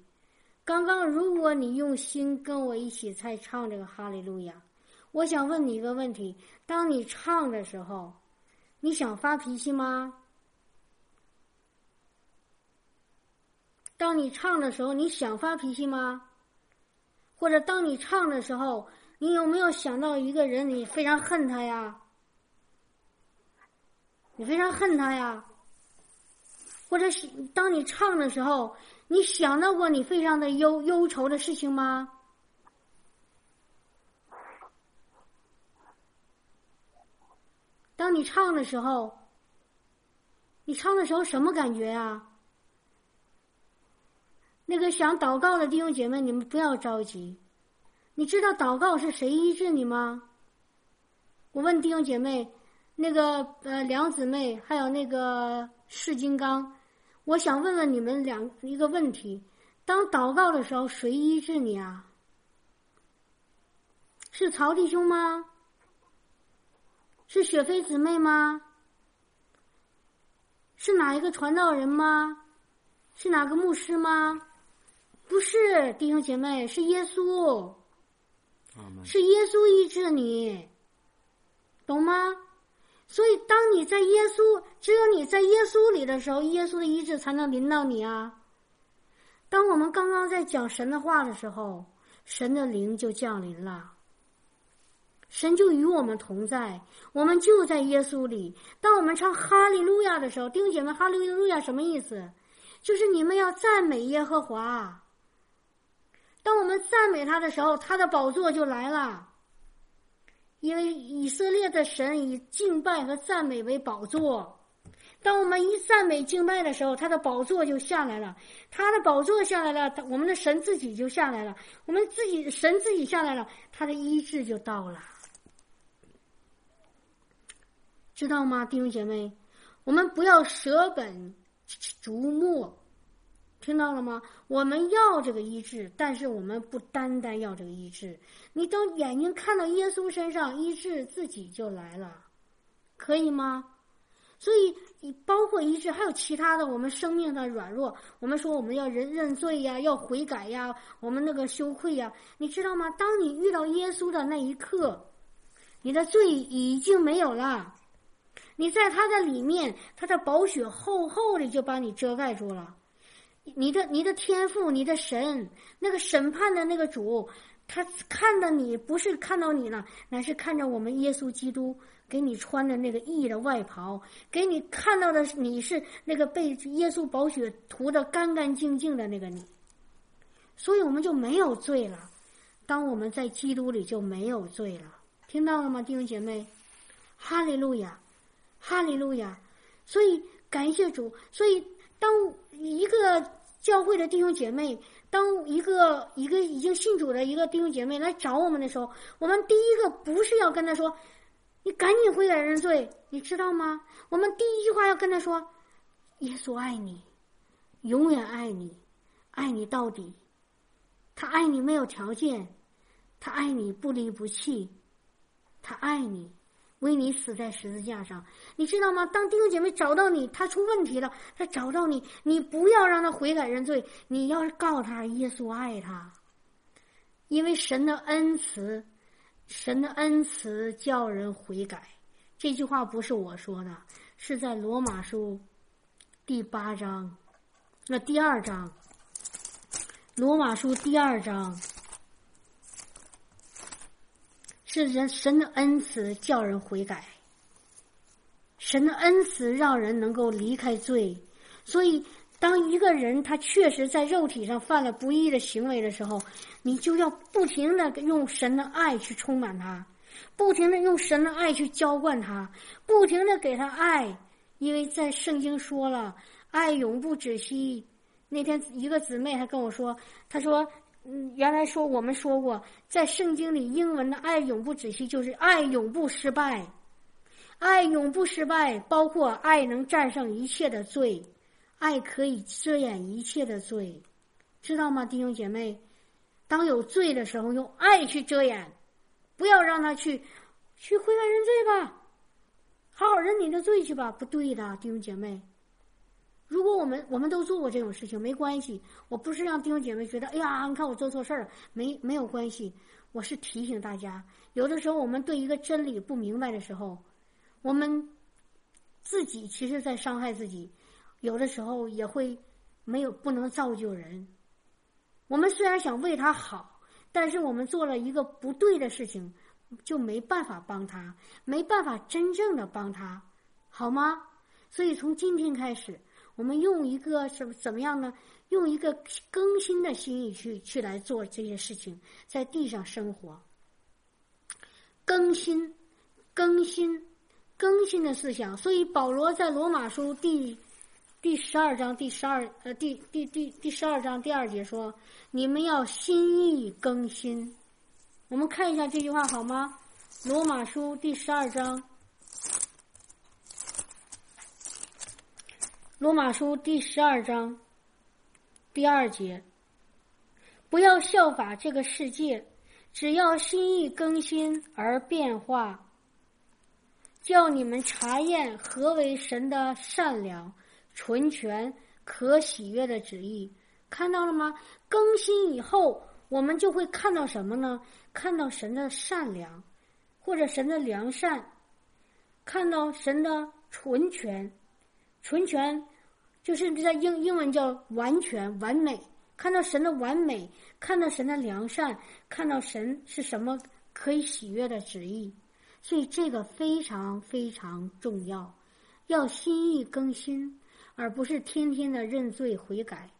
刚刚如果你用心跟我一起在唱这个哈利路亚，我想问你一个问题：当你唱的时候，你想发脾气吗？当你唱的时候，你想发脾气吗？或者当你唱的时候，你有没有想到一个人，你非常恨他呀？你非常恨他呀？或者是当你唱的时候，你想到过你非常的忧忧愁的事情吗？当你唱的时候，你唱的时候什么感觉呀？那个想祷告的弟兄姐妹，你们不要着急。你知道祷告是谁医治你吗？我问弟兄姐妹，那个呃两姊妹还有那个释金刚，我想问问你们两一个问题：当祷告的时候，谁医治你啊？是曹弟兄吗？是雪飞姊妹吗？是哪一个传道人吗？是哪个牧师吗？不是弟兄姐妹，是耶稣，是耶稣医治你，懂吗？所以，当你在耶稣，只有你在耶稣里的时候，耶稣的医治才能临到你啊。当我们刚刚在讲神的话的时候，神的灵就降临了，神就与我们同在，我们就在耶稣里。当我们唱哈利路亚的时候，弟兄姐妹，哈利路亚什么意思？就是你们要赞美耶和华。当我们赞美他的时候，他的宝座就来了。因为以色列的神以敬拜和赞美为宝座。当我们一赞美敬拜的时候，他的宝座就下来了。他的宝座下来了，我们的神自己就下来了。我们自己神自己下来了，他的医治就到了。知道吗，弟兄姐妹？我们不要舍本逐末。听到了吗？我们要这个医治，但是我们不单单要这个医治。你等眼睛看到耶稣身上，医治自己就来了，可以吗？所以，你包括医治，还有其他的，我们生命的软弱，我们说我们要认认罪呀，要悔改呀，我们那个羞愧呀，你知道吗？当你遇到耶稣的那一刻，你的罪已经没有了，你在他的里面，他的宝血厚厚的就把你遮盖住了。你的你的天赋，你的神，那个审判的那个主，他看到你不是看到你了，乃是看着我们耶稣基督给你穿的那个义的外袍，给你看到的你是那个被耶稣宝血涂的干干净净的那个你，所以我们就没有罪了。当我们在基督里就没有罪了，听到了吗，弟兄姐妹？哈利路亚，哈利路亚。所以感谢主，所以。当一个教会的弟兄姐妹，当一个一个已经信主的一个弟兄姐妹来找我们的时候，我们第一个不是要跟他说：“你赶紧悔改认罪。”你知道吗？我们第一句话要跟他说：“耶稣爱你，永远爱你，爱你到底。他爱你没有条件，他爱你不离不弃，他爱你。”为你死在十字架上，你知道吗？当弟兄姐妹找到你，他出问题了，他找到你，你不要让他悔改认罪，你要是告诉他耶稣爱他，因为神的恩慈，神的恩慈叫人悔改。这句话不是我说的，是在罗马书第八章，那第二章，罗马书第二章。是人神的恩慈叫人悔改，神的恩慈让人能够离开罪。所以，当一个人他确实在肉体上犯了不义的行为的时候，你就要不停的用神的爱去充满他，不停的用神的爱去浇灌他，不停的给他爱，因为在圣经说了，爱永不止息。那天一个姊妹还跟我说，她说。嗯，原来说我们说过，在圣经里，英文的爱永不止息，就是爱永不失败，爱永不失败，包括爱能战胜一切的罪，爱可以遮掩一切的罪，知道吗，弟兄姐妹？当有罪的时候，用爱去遮掩，不要让他去去悔改认罪吧，好好认你的罪去吧，不对的，弟兄姐妹。如果我们我们都做过这种事情，没关系。我不是让弟兄姐妹觉得，哎呀，你看我做错事儿了，没没有关系。我是提醒大家，有的时候我们对一个真理不明白的时候，我们自己其实在伤害自己，有的时候也会没有不能造就人。我们虽然想为他好，但是我们做了一个不对的事情，就没办法帮他，没办法真正的帮他，好吗？所以从今天开始。我们用一个什么怎么样呢？用一个更新的心意去去来做这些事情，在地上生活，更新、更新、更新的思想。所以保罗在罗马书第第十二章第十二呃第第第第十二章第二节说：“你们要心意更新。”我们看一下这句话好吗？罗马书第十二章。罗马书第十二章第二节：不要效法这个世界，只要心意更新而变化，叫你们查验何为神的善良、纯全、可喜悦的旨意。看到了吗？更新以后，我们就会看到什么呢？看到神的善良，或者神的良善，看到神的纯全。纯全就是在英英文叫完全完美，看到神的完美，看到神的良善，看到神是什么可以喜悦的旨意，所以这个非常非常重要，要心意更新，而不是天天的认罪悔改。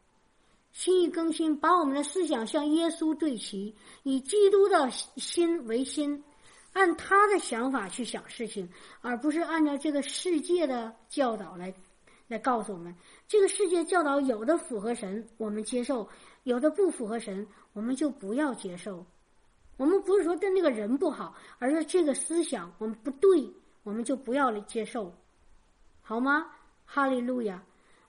心意更新，把我们的思想向耶稣对齐，以基督的心为心，按他的想法去想事情，而不是按照这个世界的教导来。来告诉我们，这个世界教导有的符合神，我们接受；有的不符合神，我们就不要接受。我们不是说对那个人不好，而是这个思想我们不对，我们就不要来接受，好吗？哈利路亚！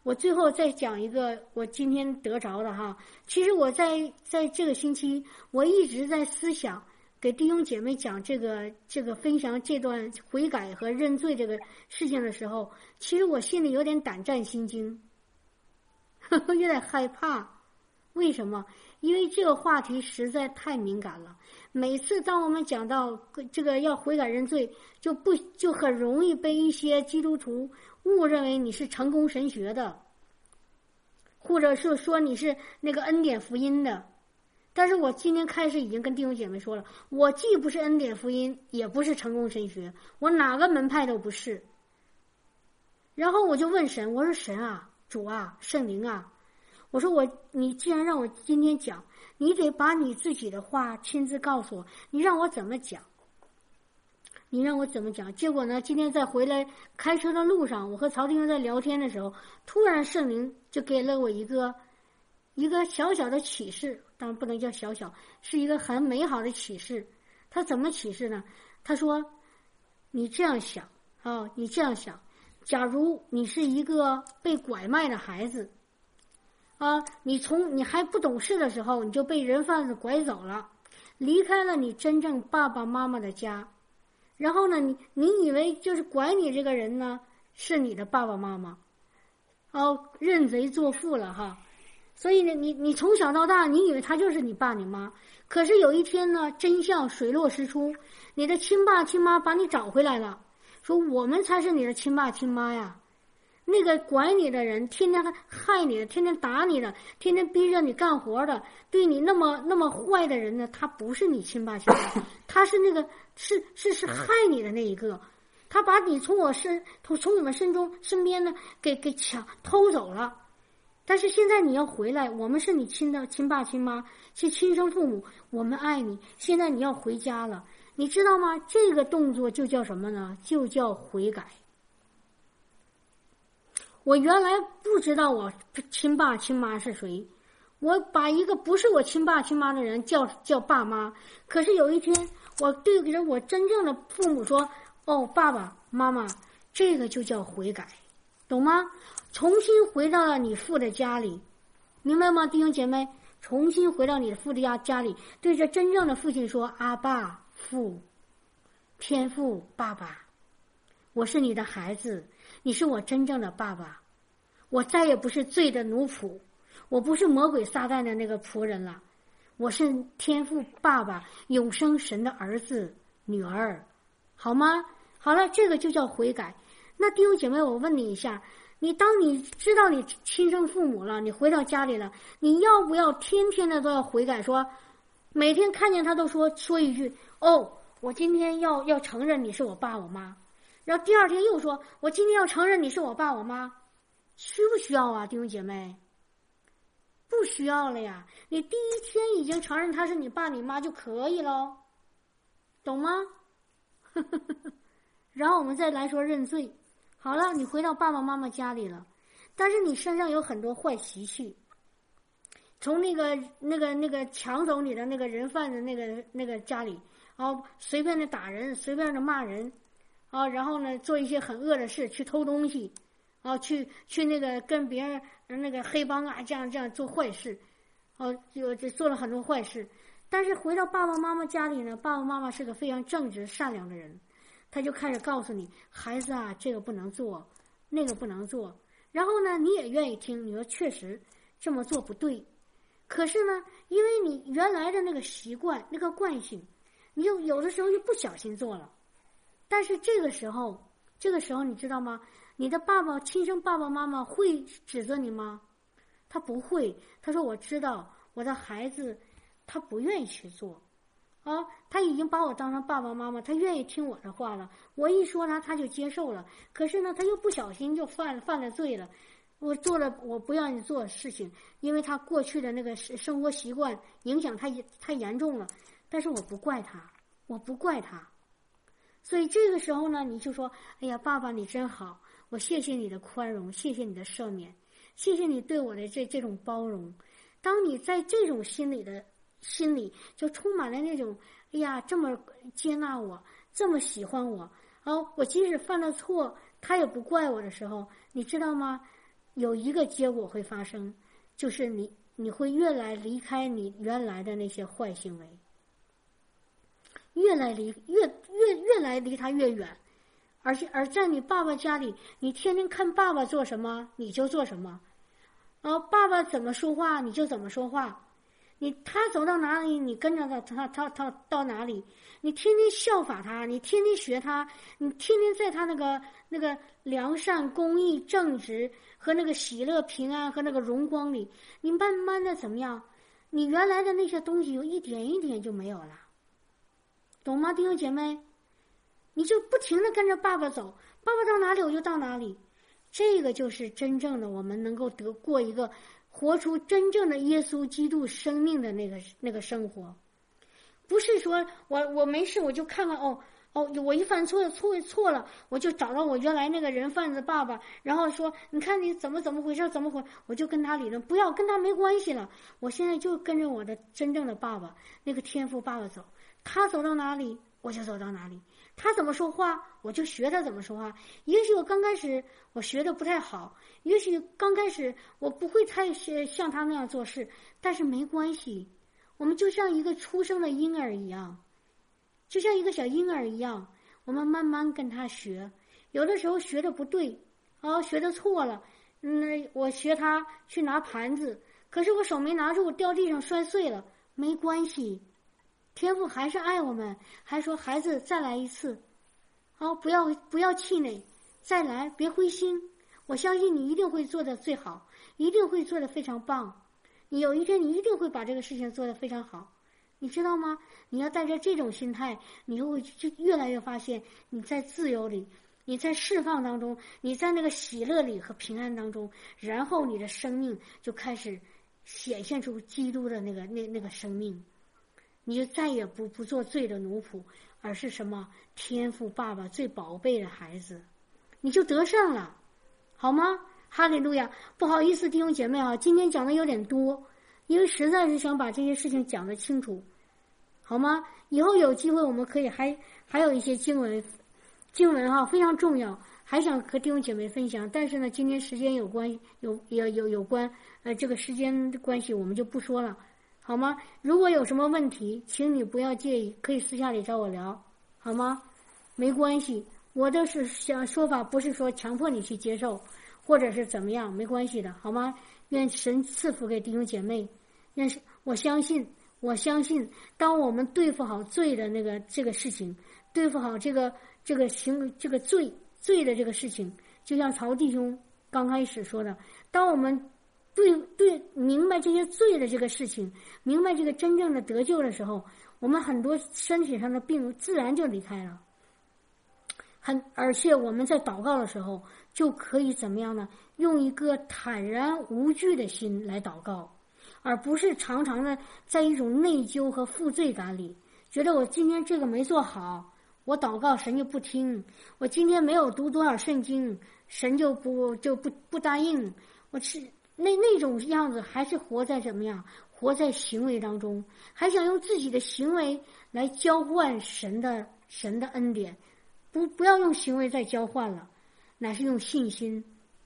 我最后再讲一个我今天得着的哈。其实我在在这个星期，我一直在思想。给弟兄姐妹讲这个这个分享这段悔改和认罪这个事情的时候，其实我心里有点胆战心惊，呵 呵有点害怕。为什么？因为这个话题实在太敏感了。每次当我们讲到这个要悔改认罪，就不就很容易被一些基督徒误认为你是成功神学的，或者是说你是那个恩典福音的。但是我今天开始已经跟弟兄姐妹说了，我既不是恩典福音，也不是成功神学，我哪个门派都不是。然后我就问神，我说神啊，主啊，圣灵啊，我说我，你既然让我今天讲，你得把你自己的话亲自告诉我，你让我怎么讲？你让我怎么讲？结果呢，今天在回来开车的路上，我和曹弟兄在聊天的时候，突然圣灵就给了我一个一个小小的启示。当然不能叫小小，是一个很美好的启示。他怎么启示呢？他说：“你这样想啊，你这样想，假如你是一个被拐卖的孩子，啊，你从你还不懂事的时候，你就被人贩子拐走了，离开了你真正爸爸妈妈的家，然后呢，你你以为就是拐你这个人呢是你的爸爸妈妈，哦，认贼作父了哈。”所以呢，你你从小到大，你以为他就是你爸你妈，可是有一天呢，真相水落石出，你的亲爸亲妈把你找回来了，说我们才是你的亲爸亲妈呀。那个管你的人，天天害你的，天天打你的，天天逼着你干活的，对你那么那么坏的人呢，他不是你亲爸亲妈，他是那个是是是害你的那一个，他把你从我身从从我们身中身边呢给给抢偷走了。但是现在你要回来，我们是你亲的亲爸亲妈，是亲生父母，我们爱你。现在你要回家了，你知道吗？这个动作就叫什么呢？就叫悔改。我原来不知道我亲爸亲妈是谁，我把一个不是我亲爸亲妈的人叫叫爸妈。可是有一天，我对着我真正的父母说：“哦，爸爸妈妈，这个就叫悔改，懂吗？”重新回到了你父的家里，明白吗，弟兄姐妹？重新回到你的父的家家里，对着真正的父亲说：“阿爸父，天父爸爸，我是你的孩子，你是我真正的爸爸，我再也不是罪的奴仆，我不是魔鬼撒旦的那个仆人了，我是天父爸爸永生神的儿子女儿，好吗？好了，这个就叫悔改。那弟兄姐妹，我问你一下，你当你知道你亲生父母了，你回到家里了，你要不要天天的都要悔改？说每天看见他都说说一句：“哦，我今天要要承认你是我爸我妈。”然后第二天又说：“我今天要承认你是我爸我妈。”需不需要啊，弟兄姐妹？不需要了呀！你第一天已经承认他是你爸你妈就可以喽，懂吗？然后我们再来说认罪。好了，你回到爸爸妈妈家里了，但是你身上有很多坏习气，从那个那个那个抢走你的那个人贩子那个那个家里，哦，随便的打人，随便的骂人，啊，然后呢做一些很恶的事，去偷东西。哦，去去那个跟别人那个黑帮啊，这样这样做坏事，哦，就就做了很多坏事。但是回到爸爸妈妈家里呢，爸爸妈妈是个非常正直善良的人，他就开始告诉你，孩子啊，这个不能做，那个不能做。然后呢，你也愿意听，你说确实这么做不对。可是呢，因为你原来的那个习惯、那个惯性，你就有的时候就不小心做了。但是这个时候，这个时候你知道吗？你的爸爸亲生爸爸妈妈会指责你吗？他不会。他说：“我知道我的孩子，他不愿意去做，啊，他已经把我当成爸爸妈妈，他愿意听我的话了。我一说他，他就接受了。可是呢，他又不小心就犯犯了罪了。我做了我不让你做的事情，因为他过去的那个生生活习惯影响太太严重了。但是我不怪他，我不怪他。所以这个时候呢，你就说：哎呀，爸爸你真好。”我谢谢你的宽容，谢谢你的赦免，谢谢你对我的这这种包容。当你在这种心里的心里就充满了那种，哎呀，这么接纳我，这么喜欢我，哦，我即使犯了错，他也不怪我的时候，你知道吗？有一个结果会发生，就是你你会越来离开你原来的那些坏行为，越来离越越越来离他越远。而且而在你爸爸家里，你天天看爸爸做什么，你就做什么，啊，爸爸怎么说话你就怎么说话，你他走到哪里你跟着他，他他他到哪里，你天天效法他，你天天学他，你天天在他那个那个良善、公义、正直和那个喜乐、平安和那个荣光里，你慢慢的怎么样？你原来的那些东西，有一点一点就没有了，懂吗，弟兄姐妹？你就不停的跟着爸爸走，爸爸到哪里我就到哪里，这个就是真正的我们能够得过一个活出真正的耶稣基督生命的那个那个生活，不是说我我没事我就看看哦哦我一犯错错错了我就找到我原来那个人贩子爸爸，然后说你看你怎么怎么回事怎么回我就跟他理论，不要跟他没关系了，我现在就跟着我的真正的爸爸那个天赋爸爸走，他走到哪里我就走到哪里。他怎么说话，我就学他怎么说话。也许我刚开始我学的不太好，也许刚开始我不会太像他那样做事，但是没关系。我们就像一个出生的婴儿一样，就像一个小婴儿一样，我们慢慢跟他学。有的时候学的不对，啊，学的错了，嗯，我学他去拿盘子，可是我手没拿住，掉地上摔碎了，没关系。天父还是爱我们，还说孩子再来一次，好，不要不要气馁，再来，别灰心。我相信你一定会做的最好，一定会做的非常棒。你有一天你一定会把这个事情做得非常好，你知道吗？你要带着这种心态，你就会就越来越发现你在自由里，你在释放当中，你在那个喜乐里和平安当中，然后你的生命就开始显现出基督的那个那那个生命。你就再也不不做罪的奴仆，而是什么天赋爸爸最宝贝的孩子，你就得胜了，好吗？哈利路亚！不好意思，弟兄姐妹啊，今天讲的有点多，因为实在是想把这些事情讲得清楚，好吗？以后有机会我们可以还还有一些经文，经文哈非常重要，还想和弟兄姐妹分享，但是呢，今天时间有关有有有有关呃这个时间的关系，我们就不说了。好吗？如果有什么问题，请你不要介意，可以私下里找我聊，好吗？没关系，我的是想说法，不是说强迫你去接受，或者是怎么样，没关系的，好吗？愿神赐福给弟兄姐妹。愿我相信，我相信，当我们对付好罪的那个这个事情，对付好这个这个行这个罪罪的这个事情，就像曹弟兄刚开始说的，当我们对对明白这些罪的这个事情，明白这个真正的得救的时候，我们很多身体上的病自然就离开了。很，而且我们在祷告的时候就可以怎么样呢？用一个坦然无惧的心来祷告，而不是常常的在一种内疚和负罪感里，觉得我今天这个没做好，我祷告神就不听；我今天没有读多少圣经，神就不就不不答应。我是那那种样子，还是活在怎么样？活在行为当中，还想用自己的行为来交换神的神的恩典。不，不要用行为再交换了，乃是用信心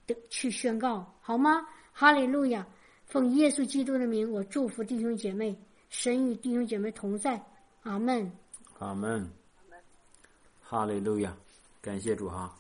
的去宣告，好吗？哈利路亚！奉耶稣基督的名，我祝福弟兄姐妹，神与弟兄姐妹同在，阿门。阿门。哈利路亚！感谢主哈。